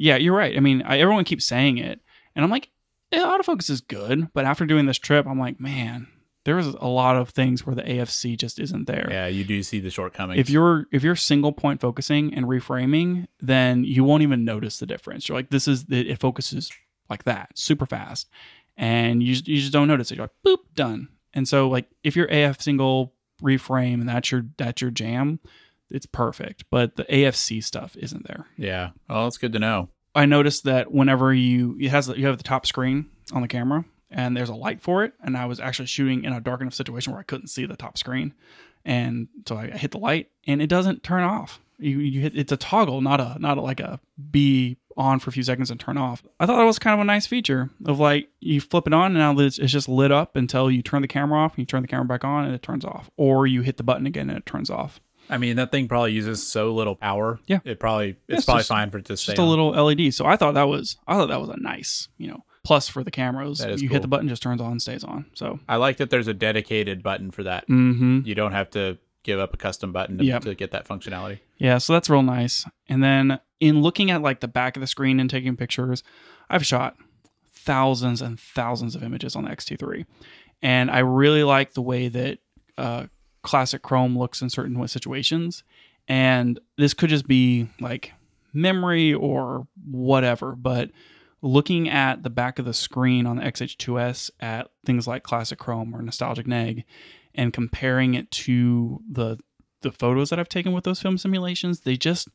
yeah, you're right. I mean, I, everyone keeps saying it, and I'm like, yeah, autofocus is good. But after doing this trip, I'm like, man, there's a lot of things where the AFC just isn't there. Yeah, you do see the shortcomings. If you're if you're single point focusing and reframing, then you won't even notice the difference. You're like, this is it, it focuses like that, super fast, and you just, you just don't notice it. You're like, boop, done. And so like if you're AF single reframe and that's your that's your jam, it's perfect. But the AFC stuff isn't there. yeah, well, that's good to know. I noticed that whenever you it has you have the top screen on the camera and there's a light for it, and I was actually shooting in a dark enough situation where I couldn't see the top screen, and so I hit the light and it doesn't turn off. You, you hit it's a toggle, not a not a, like a be on for a few seconds and turn off. I thought that was kind of a nice feature of like you flip it on and now it's, it's just lit up until you turn the camera off and you turn the camera back on and it turns off, or you hit the button again and it turns off. I mean, that thing probably uses so little power. Yeah. it probably it's, It's probably just- fine for it to stay. just a on. little LED. So I thought that was I thought that was a nice, you know, plus for the cameras. You cool. hit the button, just turns on, stays on. So, I like that there's a dedicated button for that. mm-hmm. You don't have to give up a custom button to, Yep. to get that functionality. yeah, so that's real nice. And then in looking at like the back of the screen and taking pictures, I've shot thousands and thousands of images on the X-T3, and I really like the way that uh, classic Chrome looks in certain situations. And this could just be like memory or whatever, but looking at the back of the screen on the XH2S at things like classic Chrome or nostalgic neg and comparing it to the the photos that I've taken with those film simulations, they just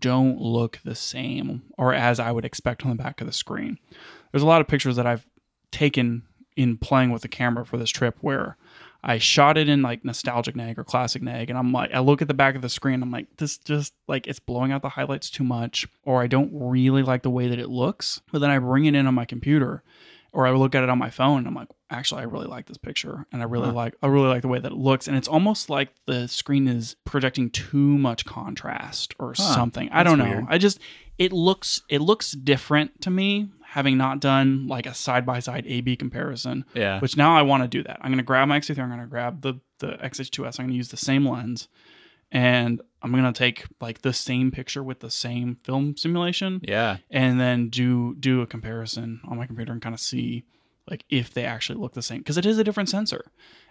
don't look the same or as I would expect on the back of the screen. There's a lot of pictures that I've taken in playing with the camera for this trip where I shot it in like nostalgic neg or classic neg, and I'm like, I look at the back of the screen, I'm like, this just like it's blowing out the highlights too much, or I don't really like the way that it looks. But then I bring it in on my computer, or I look at it on my phone, and I'm like, actually, I really like this picture, and I really Huh. like, I really like the way that it looks, and it's almost like the screen is projecting too much contrast or Huh. something. I That's don't know. weird. I just it looks it looks different to me having not done like a side by side A B comparison. Yeah, which now I want to do that. I'm going to grab my X3, I'm going to grab the the XH2S. I'm going to use the same lens, and I'm going to take like the same picture with the same film simulation, yeah, and then do do a comparison on my computer and kind of see like if they actually look the same. Because it is a different sensor,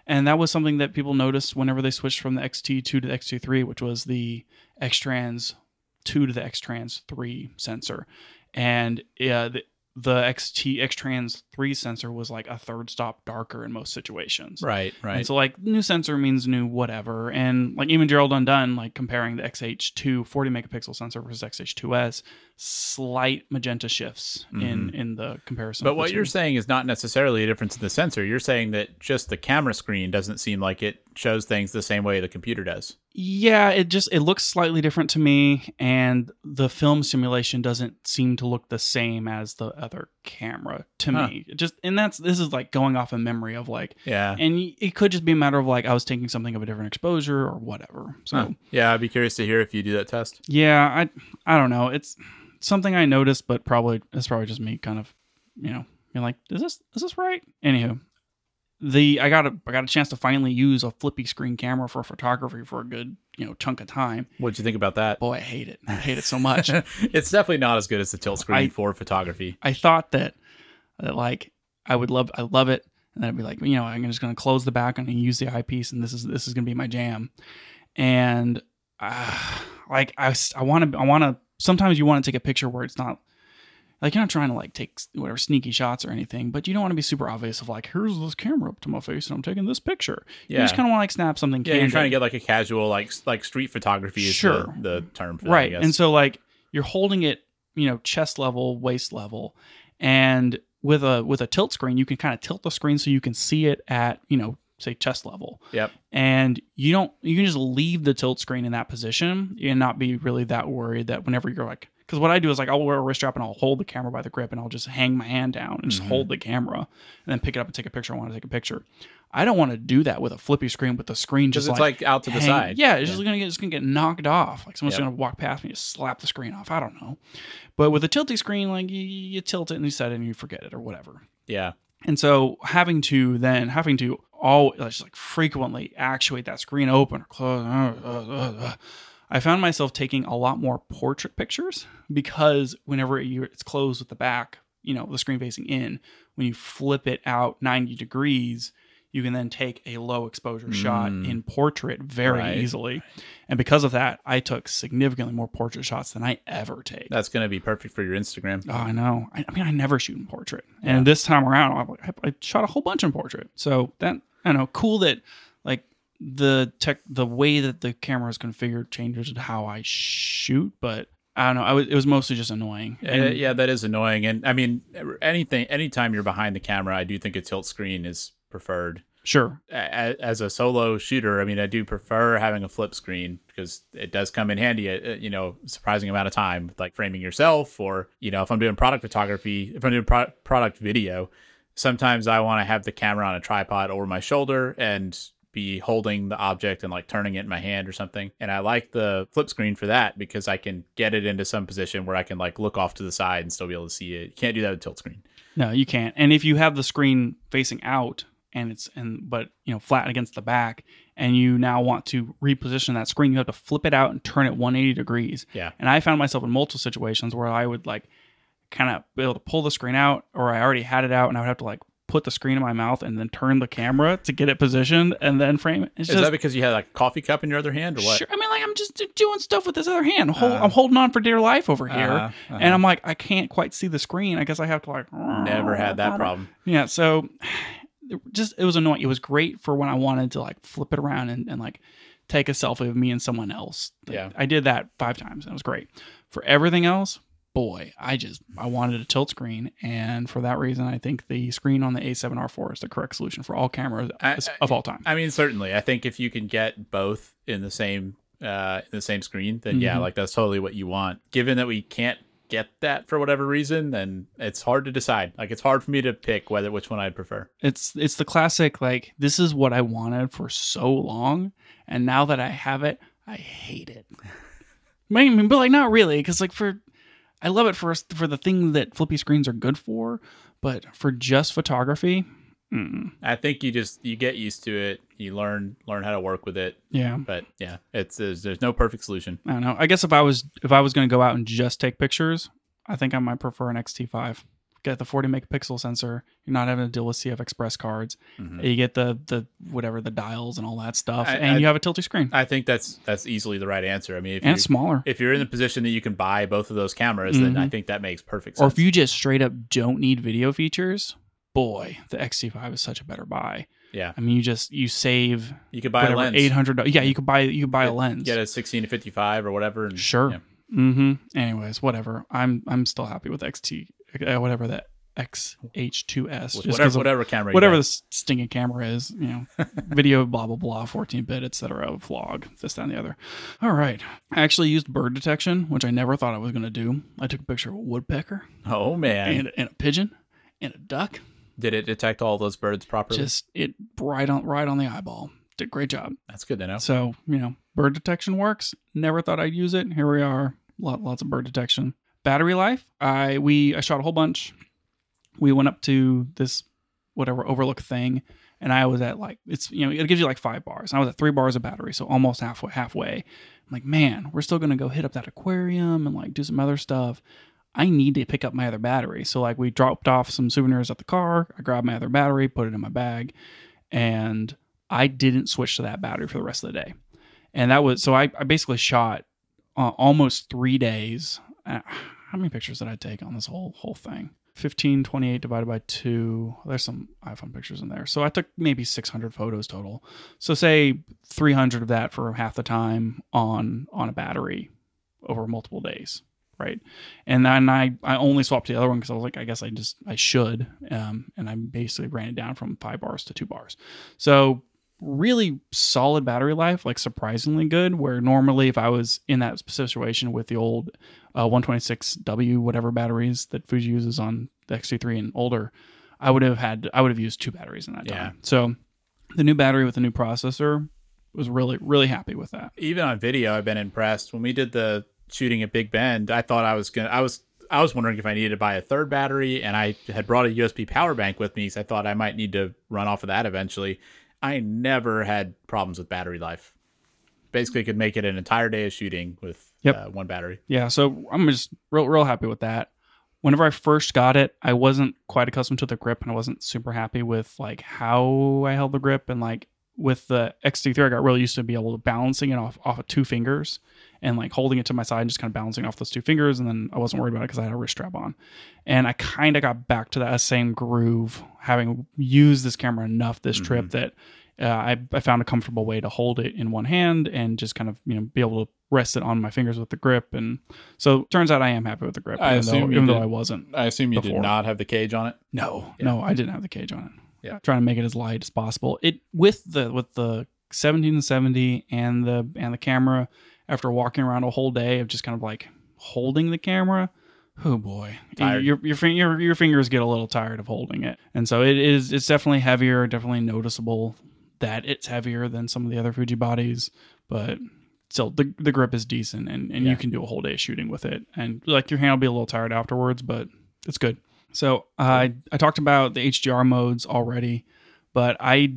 and that was something that people noticed whenever they switched from the XT2 to the XT3, which was the X-Trans 2 to the X-Trans 3 sensor, and yeah, the, the XT X-Trans 3 sensor was like a third stop darker in most situations. right, right. And so like new sensor means new whatever. And like even Gerald Undone, like comparing the XH2 40 megapixel sensor versus XH2S, slight magenta shifts in in the comparison. Mm-hmm. But what you're saying is not necessarily a difference in the sensor. You're saying that just the camera screen doesn't seem like it shows things the same way the computer does. Yeah, it just it looks slightly different to me, and the film simulation doesn't seem to look the same as the other camera to Huh. me. Just and that's this is like going off a memory of like, Yeah. and it could just be a matter of like I was taking something of a different exposure or whatever. So Huh. Yeah, I'd be curious to hear if you do that test. yeah, I I don't know. It's something I noticed, but probably it's probably just me kind of you know being like, is this is this right? Anywho, the I got a I got a chance to finally use a flippy screen camera for photography for a good you know chunk of time. What'd you think about that? Boy, I hate it. I hate it so much. it's definitely not as good as the tilt screen I- for photography. I thought that that like I would love I love it, and then I'd be like, you know, I'm just gonna close the back and use the eyepiece, and this is this is gonna be my jam. And uh, like I want to I want to sometimes you want to take a picture where it's not like you're not trying to like take whatever sneaky shots or anything, but you don't want to be super obvious of like here's this camera up to my face and I'm taking this picture. Yeah. You just kind of want to like snap something. Yeah, you're trying to get like a casual, like like street photography is Sure. the, the term for that, right guess. and so like you're holding it you know chest level waist level and with a with a tilt screen you can kind of tilt the screen so you can see it at you know say chest level Yep. and you don't you can just leave the tilt screen in that position and not be really that worried that whenever you're like because what I do is like I'll wear a wrist strap and I'll hold the camera by the grip and I'll just hang my hand down and just Mhm. hold the camera and then pick it up and take a picture. I want to take a picture. I don't want to do that with a flippy screen with the screen just it's like like, out to the side. Yeah, it's just gonna get it's gonna get knocked off. Like someone's Yep. gonna walk past me and slap the screen off. I don't know. But with a tilty screen, like you, you tilt it and you set it and you forget it or whatever. Yeah. And so having to then having to all just like frequently actuate that screen open or close. uh, uh, uh, uh, I found myself taking a lot more portrait pictures because whenever it's closed with the back, you know, the screen facing in, when you flip it out 90 degrees, you can then take a low exposure shot Mm. in portrait very Right. easily. And because of that, I took significantly more portrait shots than I ever take. That's going to be perfect for your Instagram. Oh, I know. I, I mean, I never shoot in portrait, and this time around, I, I shot a whole bunch in portrait. So that I don't know, cool that the tech, the way that the camera is configured changes how I shoot. But I don't know. I was it was mostly just annoying. Uh, yeah, that is annoying. And I mean, anything, anytime you're behind the camera, I do think a tilt screen is preferred. Sure. A- As a solo shooter, I mean, I do prefer having a flip screen because it does come in handy at, you know, surprising amount of time, like framing yourself or, you know, if I'm doing product photography, if I'm doing pro- product video, sometimes I want to have the camera on a tripod over my shoulder and be holding the object and like turning it in my hand or something. And I like the flip screen for that because I can get it into some position where I can like look off to the side and still be able to see it. You can't do that with tilt screen. No, you can't. And if you have the screen facing out and it's and but you know flat against the back, and you now want to reposition that screen, you have to flip it out and turn it 180 degrees. Yeah. And I found myself in multiple situations where I would like kind of be able to pull the screen out, or I already had it out, and I would have to like put the screen in my mouth and then turn the camera to get it positioned and then frame it. It's Is just that because you had like a coffee cup in your other hand or what? Sure. I mean, like I'm just doing stuff with this other hand. Uh, I'm holding on for dear life over here, Uh-huh, uh-huh. and I'm like, I can't quite see the screen. I guess I have to like. Never had that problem. Yeah, so it just it was annoying. It was great for when I wanted to like flip it around and, and like take a selfie of me and someone else. Like, Yeah. I did that five times. and It was great. For everything else, boy, I just I wanted a tilt screen, and for that reason, I think the screen on the A7R4 is the correct solution for all cameras I- of all time. I mean, certainly. I think if you can get both in the same uh, in the same screen, then yeah, Mhm. like that's totally what you want. Given that we can't get that for whatever reason, then it's hard to decide. Like it's hard for me to pick whether which one I'd prefer. It's it's the classic like this is what I wanted for so long, and now that I have it, I hate it. I mean, but like not really, because like for I love it for us for the thing that flippy screens are good for, but for just photography, mm, I think you just you get used to it. You learn learn how to work with it. yeah, But yeah, it's there's, there's no perfect solution. I don't know. I guess if I was if I was going to go out and just take pictures, I think I might prefer an X-T5. Get the 40 megapixel sensor. You're not having to deal with CF Express cards. Mhm. You get the the whatever the dials and all that stuff, I- and I- you have a tilty screen, I think that's that's easily the right answer. I mean, if and it's smaller. if you're in the position that you can buy both of those cameras, then I Mhm. think that makes perfect sense. Or if you just straight up don't need video features, boy, the X-T5 is such a better buy. yeah, I mean, you just you save you could buy a lens. eight hundred. Yeah, you could buy you could buy a lens. Get a 16 to 55 or whatever. And, Sure. yeah. Mm-hmm. Anyways, whatever. I'm I'm still happy with XT, uh, whatever that XH2S. With whatever whatever camera. you whatever this stinking camera is, you know, video, blah blah blah, 14 bit, etc. Vlog, this, that, and the other. All right. I actually used bird detection, which I never thought I was going to do. I took a picture of a woodpecker Oh man, and, and a pigeon and a duck. did it detect all those birds properly? Just it right on right on the eyeball. Did a great job. That's good to know. So, you know, bird detection works. Never thought I'd use it. Here we are. Lot, lots of bird detection. Battery life. I we I shot a whole bunch. We went up to this whatever overlook thing and I was at like it's you know it gives you like five bars. And I was at three bars of battery, so almost halfway. Halfway, I'm like, man, we're still gonna go hit up that aquarium and like do some other stuff. I need to pick up my other battery. So like we dropped off some souvenirs at the car. I grabbed my other battery, put it in my bag, and I didn't switch to that battery for the rest of the day. And that was so I, I basically shot uh, almost three days. Uh, how many pictures did I take on this whole whole thing? 15, 28 divided by 2. There's some iPhone pictures in there. So I took maybe 600 photos total. So say 300 of that for half the time on on a battery over multiple days, right? And then I I only swapped the other one because I was like I guess I just I should, um, and I basically ran it down from five bars to two bars. So really solid battery life, like surprisingly good. Where normally, if I was in that situation with the old uh, 126W whatever batteries that Fuji uses on the X-T3 and older, I would have had I would have used two batteries in that Yeah. time. So the new battery with the new processor was really really happy with that. even on video i've been impressed when we did the shooting at big bend i thought i was gonna i was i was wondering if i needed to buy a third battery and i had brought a usb power bank with me so i thought i might need to run off of that eventually i never had problems with battery life basically could make it an entire day of shooting with Yep. uh, one battery Yeah, so I'm just real real happy with that. Whenever I first got it, I wasn't quite accustomed to the grip and I wasn't super happy with like how I held the grip and like with the XT3 I got really used to be able to balancing it off off of two fingers and like holding it to my side and just kind of balancing off those two fingers and then I wasn't worried about it because I had a wrist strap on. And I kind of got back to that same groove having used this camera enough this trip that uh, I, I found a comfortable way to hold it in one hand and just kind of you know be able to rest it on my fingers with the grip and so turns out I am happy with the grip I even, though, assume you even though I wasn't i assume you Before. did not have the cage on it no Yeah. no I didn't have the cage on it Yeah. trying to make it as light as possible it with the with the 1770 and the and the camera after walking around a whole day of just kind of like holding the camera oh boy Tired. your your, your your fingers get a little tired of holding it and so it is it's definitely heavier definitely noticeable that it's heavier than some of the other Fuji bodies but still the, the grip is decent and, and Yeah. you can do a whole day shooting with it and like your hand will be a little tired afterwards but it's good so uh, I I talked about the HDR modes already, but I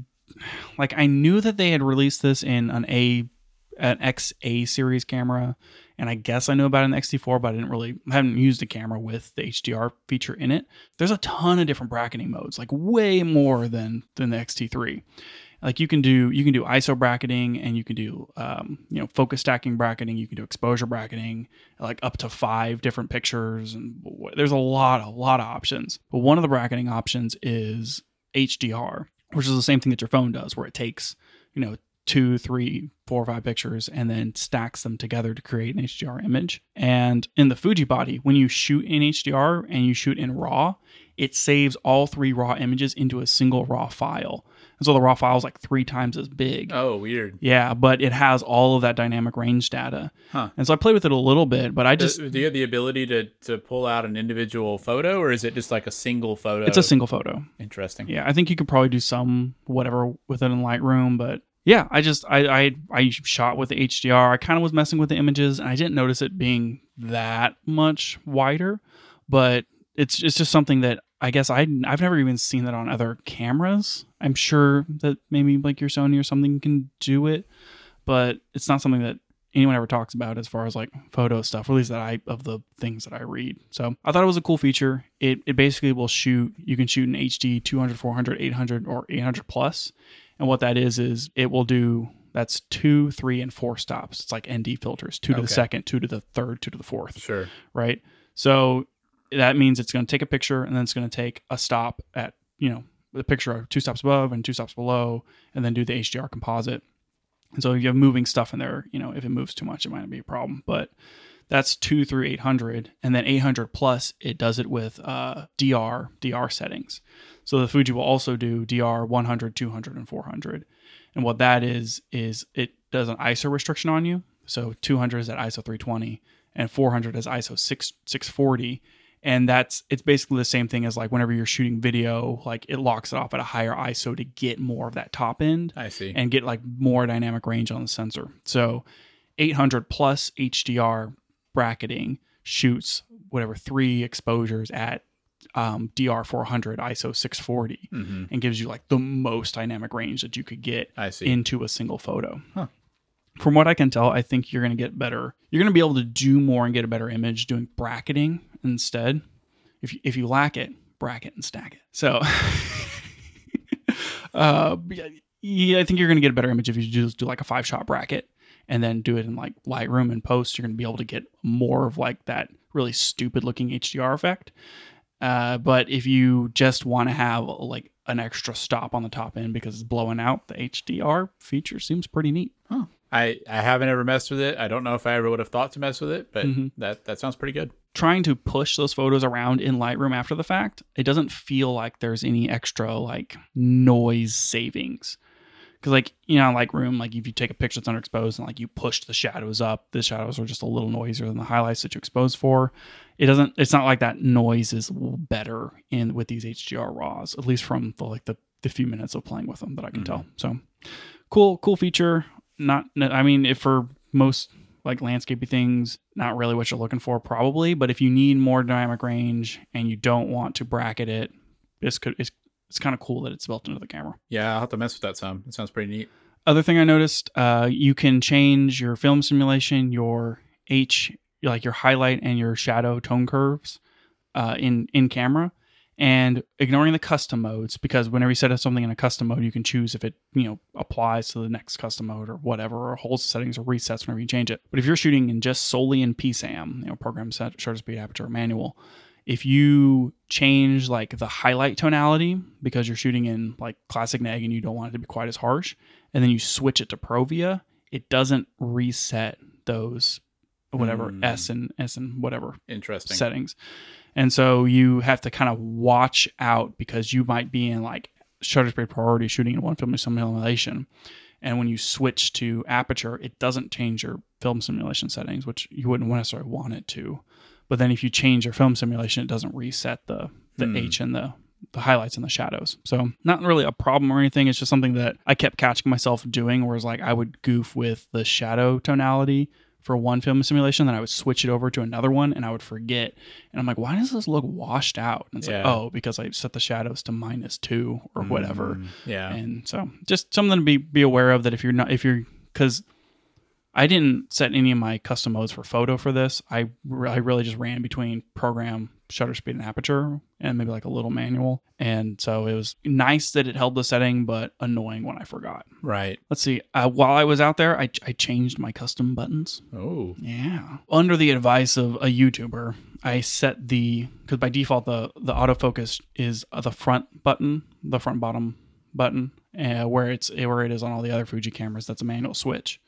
like I knew that they had released this in an A an XA series camera, and I guess I knew about the XT4, but I didn't really I haven't used a camera with the HDR feature in it. There's a ton of different bracketing modes, like way more than than the XT3. Like you can do you can do ISO bracketing and you can do um, you know focus stacking bracketing. You can do exposure bracketing, like up to five different pictures, and there's a lot a lot of options. But one of the bracketing options is HDR, which is the same thing that your phone does, where it takes you know two, three, four, or five pictures and then stacks them together to create an HDR image. And in the Fuji body, when you shoot in HDR and you shoot in RAW, it saves all three RAW images into a single RAW file. And so the RAW file is like three times as big. oh weird Yeah, but it has all of that dynamic range data. Huh. And so I played with it a little bit, but I just do, do you have the ability to to pull out an individual photo or is it just like a single photo it's a single photo. interesting Yeah, I think you could probably do some whatever with it in Lightroom, but yeah, I just I I, I shot with the HDR. I kind of was messing with the images, and I didn't notice it being that much wider, but it's it's just something that I guess I I've never even seen that on other cameras. I'm sure that maybe like your Sony or something can do it, but it's not something that anyone ever talks about as far as like photo stuff, or at least that I of the things that I read. So I thought it was a cool feature. It it basically will shoot. You can shoot in HD 200, 400, 800, or 800 plus, and what that is is it will do. That's two, three, and four stops. It's like ND filters, two to the second, two to the third, two to the fourth sure right? So that means it's going to take a picture and then it's going to take a stop at, you know, the picture of two stops above and two stops below and then do the HDR composite. And so if you have moving stuff in there, you know, if it moves too much, it might be a problem. But that's two through 800. And then 800 plus, it does it with uh, DR, DR settings. So the Fuji will also do DR 100, 200, and 400. And what that is, is it does an ISO restriction on you. So 200 is at ISO 320 and 400 is ISO 6, 640. And that's, it's basically the same thing as like whenever you're shooting video, like it locks it off at a higher ISO to get more of that top end i see and get like more dynamic range on the sensor. So 800 plus HDR bracketing shoots whatever three exposures at um, DR400 ISO 640 hmm and gives you like the most dynamic range that you could get into a single photo. Huh. From what I can tell, I think you're going to get better. You're going to be able to do more and get a better image doing bracketing instead. If you, if you lack it, bracket and stack it. So, uh, yeah, I think you're going to get a better image if you just do like a five shot bracket and then do it in like Lightroom and post. You're going to be able to get more of like that really stupid looking HDR effect. Uh, but if you just want to have like an extra stop on the top end because it's blowing out, the HDR feature seems pretty neat. I, I haven't ever messed with it. I don't know if I ever would have thought to mess with it, but Mhm. that, that sounds pretty good. Trying to push those photos around in Lightroom after the fact, it doesn't feel like there's any extra like noise savings. Because like you know, like room like if you take a picture that's underexposed and like you push the shadows up, the shadows are just a little noisier than the highlights that you expose for. It doesn't. It's not like that noise is better in with these HDR raws, at least from the like the, the few minutes of playing with them that I can Mhm. tell. So cool, cool feature. Not, I mean, if for most like landscapey things, not really what you're looking for, probably. But if you need more dynamic range and you don't want to bracket it, this could it's it's kind of cool that it's built into the camera. Yeah, I'll have to mess with that some. It sounds pretty neat. Other thing I noticed, uh, you can change your film simulation, your H, like your highlight and your shadow tone curves, uh, in in camera, and ignoring the custom modes because whenever you set up something in a custom mode, you can choose if it you know applies to the next custom mode or whatever, or holds the settings or resets whenever you change it. But if you're shooting in just solely in PSAM, you know, program set shutter speed aperture manual, if you change like the highlight tonality because you're shooting in like classic neg and you don't want it to be quite as harsh and then you switch it to provia it doesn't reset those whatever Hmm. s and s and whatever Interesting. settings and so you have to kind of watch out because you might be in like shutter speed priority shooting in one film simulation and when you switch to aperture it doesn't change your film simulation settings which you wouldn't necessarily want it to but then if you change your film simulation it doesn't reset the the Hmm. h and the the highlights and the shadows so not really a problem or anything it's just something that i kept catching myself doing whereas like i would goof with the shadow tonality for one film simulation then i would switch it over to another one and i would forget and i'm like why does this look washed out and it's Yeah. like oh because i set the shadows to minus two or whatever Mm, yeah. and so just something to be be aware of that if you're not if you're because I didn't set any of my custom modes for photo for this. I, re- I really just ran between program, shutter speed, and aperture, and maybe like a little manual. And so it was nice that it held the setting, but annoying when I forgot. right. Let's see. Uh, while I was out there, I, I changed my custom buttons. Oh. Yeah. Under the advice of a YouTuber, I set the because by default the the autofocus is uh, the front button, the front bottom button, uh, where it's where it is on all the other Fuji cameras. That's a manual switch,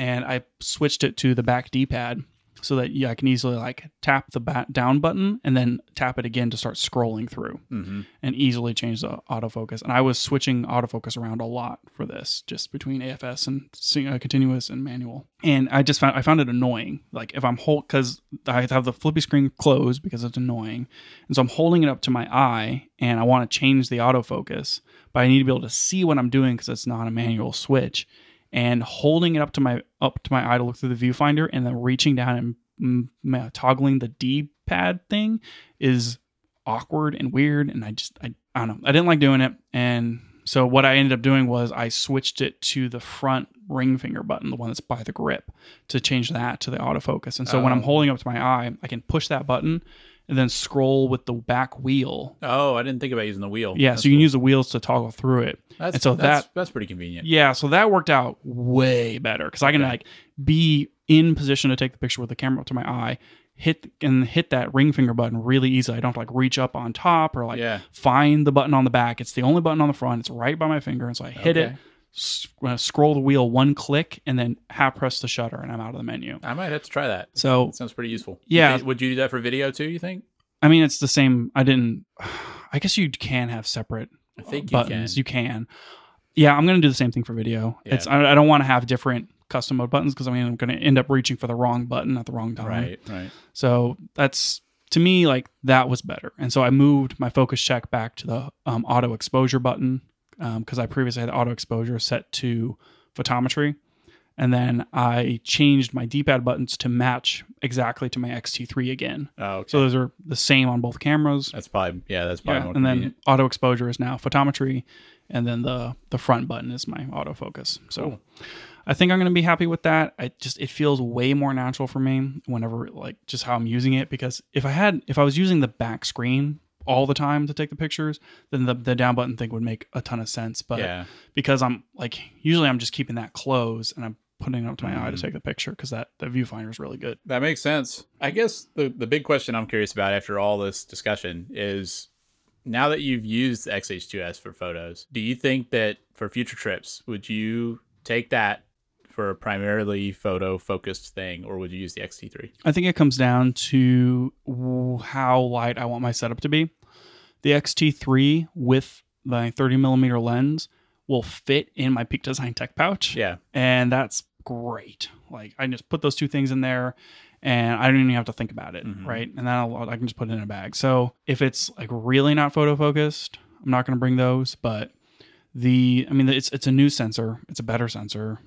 and I switched it to the back D-pad so that yeah, I can easily like tap the bat down button and then tap it again to start scrolling through hmm and easily change the autofocus. And I was switching autofocus around a lot for this, just between AFS and uh, continuous and manual. And I just found I found it annoying. Like if I'm hold because I have the flippy screen closed because it's annoying, and so I'm holding it up to my eye and I want to change the autofocus, but I need to be able to see what I'm doing because it's not a manual switch. And holding it up to my up to my eye to look through the viewfinder, and then reaching down and mm, toggling the D pad thing is awkward and weird and I just I, I don't know. I didn't like doing it and so what I ended up doing was I switched it to the front ring finger button, the one that's by the grip, to change that to the autofocus. And so when I'm Oh. holding up to my eye, I can push that button and then scroll with the back wheel. Oh, I didn't think about using the wheel. Yeah, That's so you can cool. use the wheels to toggle through it. That's, and so that's, that- that's pretty convenient. Yeah, so that worked out way better because I can Okay. like be in position to take the picture with the camera up to my eye, hit and hit that ring finger button really easily. I don't have to like reach up on top or like yeah. find the button on the back. It's the only button on the front. It's right by my finger, and so I hit it, Okay. uh, scroll the wheel one click, and then half press the shutter, and I'm out of the menu. I might have to try that. So That sounds pretty useful. Yeah. You think- would you do that for video too? You think? I mean, it's the same. I didn't. I guess you can have separate I think you buttons. can. You can. Yeah, I'm gonna do the same thing for video. Yeah. It's I, I don't want to have different custom mode buttons because I mean I'm gonna end up reaching for the wrong button at the wrong time. Right. Right. So that's to me like that was better. And so I moved my focus check back to the um, auto exposure button Um, because I previously had auto exposure set to photometry. and then I changed my D-pad buttons to match exactly to my XT3 again. Oh, okay. So those are the same on both cameras. that's probably yeah. That's probably Yeah, and then auto exposure is now photometry, and then the the front button is my autofocus. So Cool. I think I'm gonna be happy with that. I just it feels way more natural for me whenever like just how I'm using it because if I had if I was using the back screen all the time to take the pictures, then the, the down button thing would make a ton of sense. But yeah, because I'm like usually I'm just keeping that closed and I'm putting it up to my eye to Mhm. take the picture because that the viewfinder is really good. that makes sense. I guess the the big question I'm curious about after all this discussion is now that you've used the XH2S for photos, do you think that for future trips would you take that for a primarily photo focused thing, or would you use the XT3? I think it comes down to how light I want my setup to be. The XT3 with my 30 millimeter lens will fit in my Peak Design Tech pouch, Yeah, and that's great. Like I just put those two things in there, and I don't even have to think about it, Mhm. right? And then I'll, I can just put it in a bag. So if it's like really not photo focused, I'm not going to bring those. But the, I mean, it's it's a new sensor, it's a better sensor,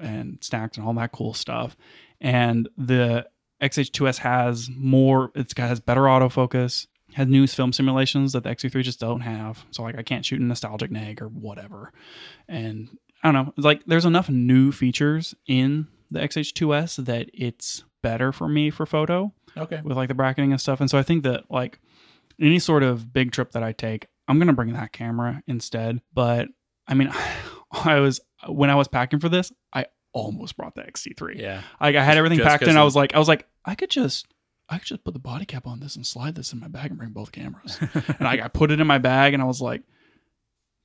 and stacked and all that cool stuff. And the XH2S has more. It's got has better autofocus. Has new film simulations that the X3 just don't have. So like I can't shoot in nostalgic neg or whatever. And I don't know. It's like there's enough new features in the XH2S that it's better for me for photo okay, with like the bracketing and stuff. And so I think that like any sort of big trip that I take, I'm gonna bring that camera instead. But I mean, I was when I was packing for this, I almost brought the XT3. yeah, Like I had everything Just packed in. I was like, I was like, I could just. I could just put the body cap on this and slide this in my bag and bring both cameras. and I, I put it in my bag and I was like,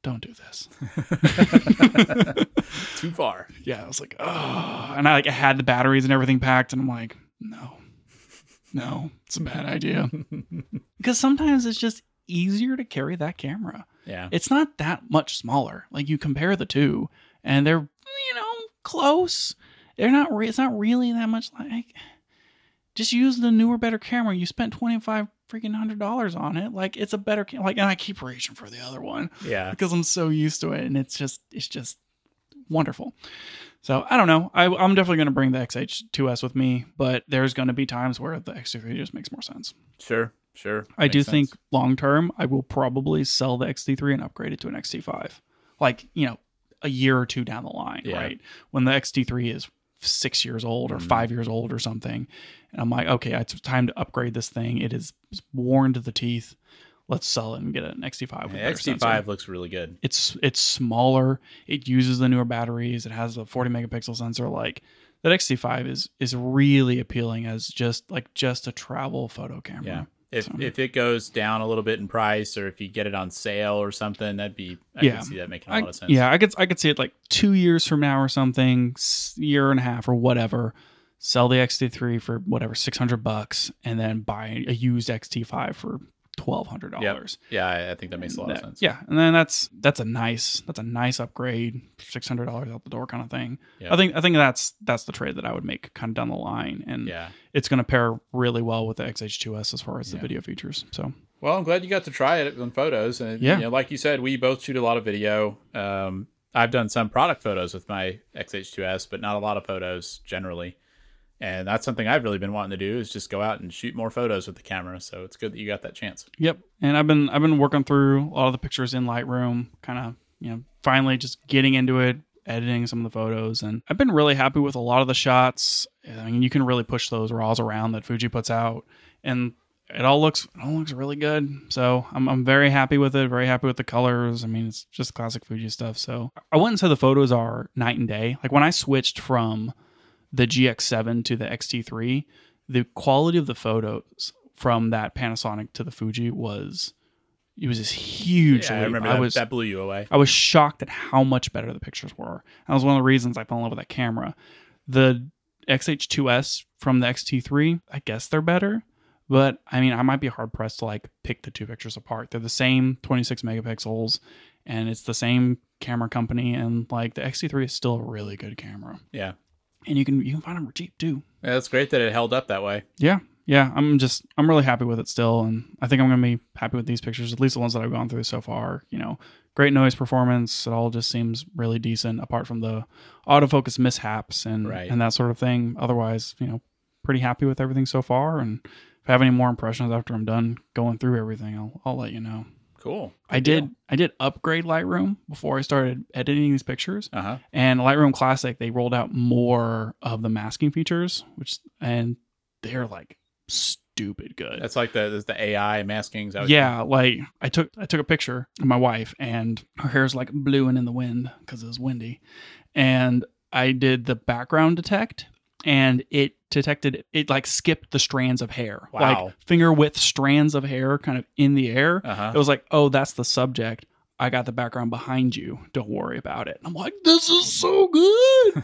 don't do this. too far. yeah, I was like, oh, and I like I had the batteries and everything packed, and I'm like, no, no, it's a bad idea. because sometimes it's just easier to carry that camera. Yeah, It's not that much smaller. Like you compare the two, and they're you know close. They're not. Re- it's not really that much. Like just use the newer, better camera. You spent twenty five freaking hundred dollars on it. Like it's a better. Cam- like, and I keep reaching for the other one yeah, because I'm so used to it, and it's just it's just wonderful. So I don't know. I, I'm definitely going to bring the XH2S with me, but there's going to be times where the X3 just makes more sense. sure, sure. I do sense. think long term, I will probably sell the XT3 and upgrade it to an XT5, like you know, a year or two down the line, Yeah. right? When the XT3 is six years old or Mhm. five years old or something, and I'm like, okay, it's time to upgrade this thing. It is worn to the teeth. Let's sell it and get an XT5. With Yeah, XT5 looks really good. it's it's smaller it uses the newer batteries it has a 40 megapixel sensor like that xt5 is is really appealing as just like just a travel photo camera Yeah. If So- if it goes down a little bit in price, or if you get it on sale or something, that'd be I Yeah. can see that making a I, lot of sense. yeah i could i could see it like two years from now or something year and a half or whatever sell the xt3 for whatever 600 bucks and then buy a used xt5 for $1200 yeah, I, think that makes a lot of sense. Yeah, and then that's that's a nice that's a nice upgrade, six hundred dollars out the door kind of thing. Yeah. I think I think that's that's the trade that I would make kind of down the line, and yeah. It's going to pair really well with the XH2S as far as the video features. So Well, I'm glad you got to try it on photos, and Yeah. you know, like you said, we both shoot a lot of video. Um, I've done some product photos with my XH2S, but not a lot of photos generally. And that's something I've really been wanting to do is just go out and shoot more photos with the camera. So it's good that you got that chance. yep, and I've been I've been working through a lot of the pictures in Lightroom, kind of you know finally just getting into it, editing some of the photos, and I've been really happy with a lot of the shots. I mean, you can really push those raws around that Fuji puts out, and it all looks it all looks really good. So I'm I'm very happy with it. Very happy with the colors. I mean, it's just classic Fuji stuff. So I wouldn't say the photos are night and day. Like when I switched from the GX7 to the XT3, the quality of the photos from that Panasonic to the Fuji was it was this huge. Yeah, I remember I that, was that blew you away. I was shocked at how much better the pictures were. That was one of the reasons I fell in love with that camera. The XH2S from the XT3, I guess they're better, but I mean, I might be hard pressed to like pick the two pictures apart. They're the same 26 megapixels and it's the same camera company and like the XT3 is still a really good camera. Yeah. And you can you can find them cheap too. yeah. That's great that it held up that way. Yeah. yeah, I'm just I'm really happy with it still, and I think I'm gonna be happy with these pictures, at least the ones that I've gone through so far. You know, great noise performance. It all just seems really decent, apart from the autofocus mishaps and Right. and that sort of thing. Otherwise, you know, pretty happy with everything so far. And if I have any more impressions after I'm done going through everything, I'll I'll let you know. Cool. I did I did upgrade Lightroom before I started editing these pictures. Uh huh. And Lightroom Classic, they rolled out more of the masking features, which and they're like stupid good. That's like the the AI masking. Is that what yeah, like I took I took a picture of my wife and her hair's like blue and in the wind because it was windy, and I did the background detect and it detected it like skipped the strands of hair, Wow. like finger width strands of hair kind of in the air. Uh huh. It was like, oh, that's the subject. I got the background behind you. Don't worry about it. I'm like, this is so good.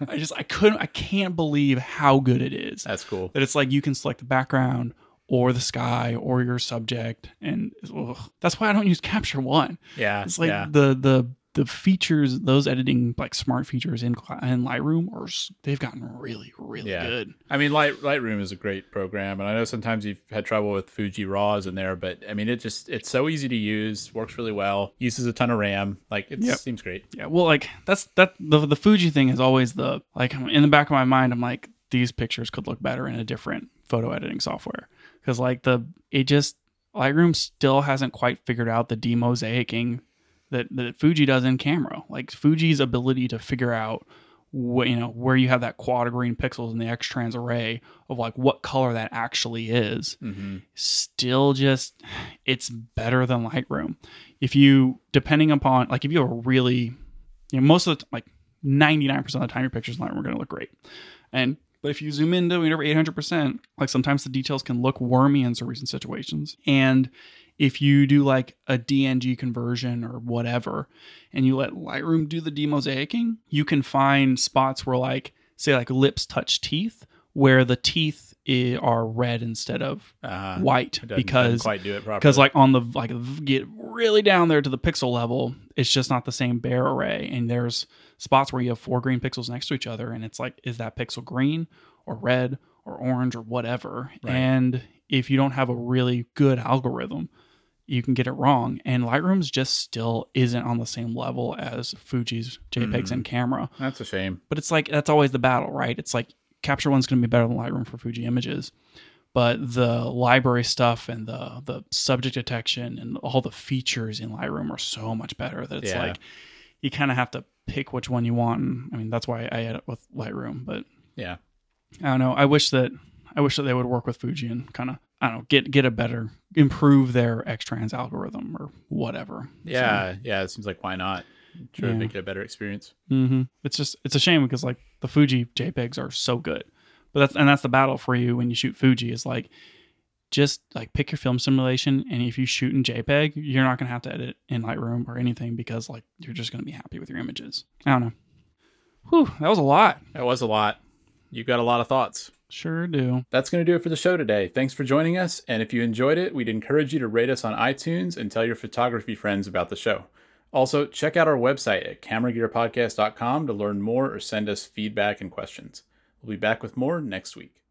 I just I couldn't I can't believe how good it is. That's cool. That it's like you can select the background or the sky or your subject, and ugh, that's why I don't use Capture One. Yeah. It's like yeah. the the the features, those editing like smart features in in Lightroom, are they've gotten really really Yeah. good. I mean, Light Lightroom is a great program, and I know sometimes you've had trouble with Fuji RAWs in there, but I mean, it just it's so easy to use, works really well, uses a ton of RAM. Like it Yep. seems great. Yeah, well, like that's that the the Fuji thing is always the like in the back of my mind. I'm like these pictures could look better in a different photo editing software because like the it just Lightroom still hasn't quite figured out the demosaicing that that Fuji does in camera. Like Fuji's ability to figure out what you know where you have that quad green pixels in the X trans array of like what color that actually is Mm-hmm. still just it's better than Lightroom. If you depending upon like if you have a really you know most of the like 99% of the time your pictures in Lightroom are going to look great. And but if you zoom into whenever 800%, like sometimes the details can look wormy in some recent situations. And if you do like a DNG conversion or whatever, and you let Lightroom do the demosaicing, you can find spots where like say like lips touch teeth, where the teeth are red instead of Uh, white because quite do it properly. because like on the like get really down there to the pixel level it's just not the same Bayer array and there's spots where you have four green pixels next to each other and it's like is that pixel green or red or orange or whatever Right. and if you don't have a really good algorithm you can get it wrong and lightroom's just still isn't on the same level as fuji's jpegs Mhm. and camera that's a shame. but it's like that's always the battle, right? It's like Capture One's going to be better than Lightroom for Fuji images, but the library stuff and the the subject detection and all the features in Lightroom are so much better that it's Yeah. like you kind of have to pick which one you want. And, I mean, that's why I edit with Lightroom, but Yeah. I don't know. I wish that I wish that they would work with Fuji and kind of I don't know get get a better improve their X trans algorithm or whatever. Yeah. Yeah. It seems like why not? Try Yeah. make it a better experience. hmm It's just it's a shame because like the Fuji JPEGs are so good, but that's and that's the battle for you when you shoot Fuji is like just like pick your film simulation and if you shoot in JPEG, you're not gonna have to edit in Lightroom or anything because like you're just gonna be happy with your images. I don't know. Whew, that was a lot. That was a lot. You got a lot of thoughts. Sure do. That's going to do it for the show today. Thanks for joining us. And if you enjoyed it, we'd encourage you to rate us on iTunes and tell your photography friends about the show. Also, check out our website at cameragearpodcast.com to learn more or send us feedback and questions. We'll be back with more next week.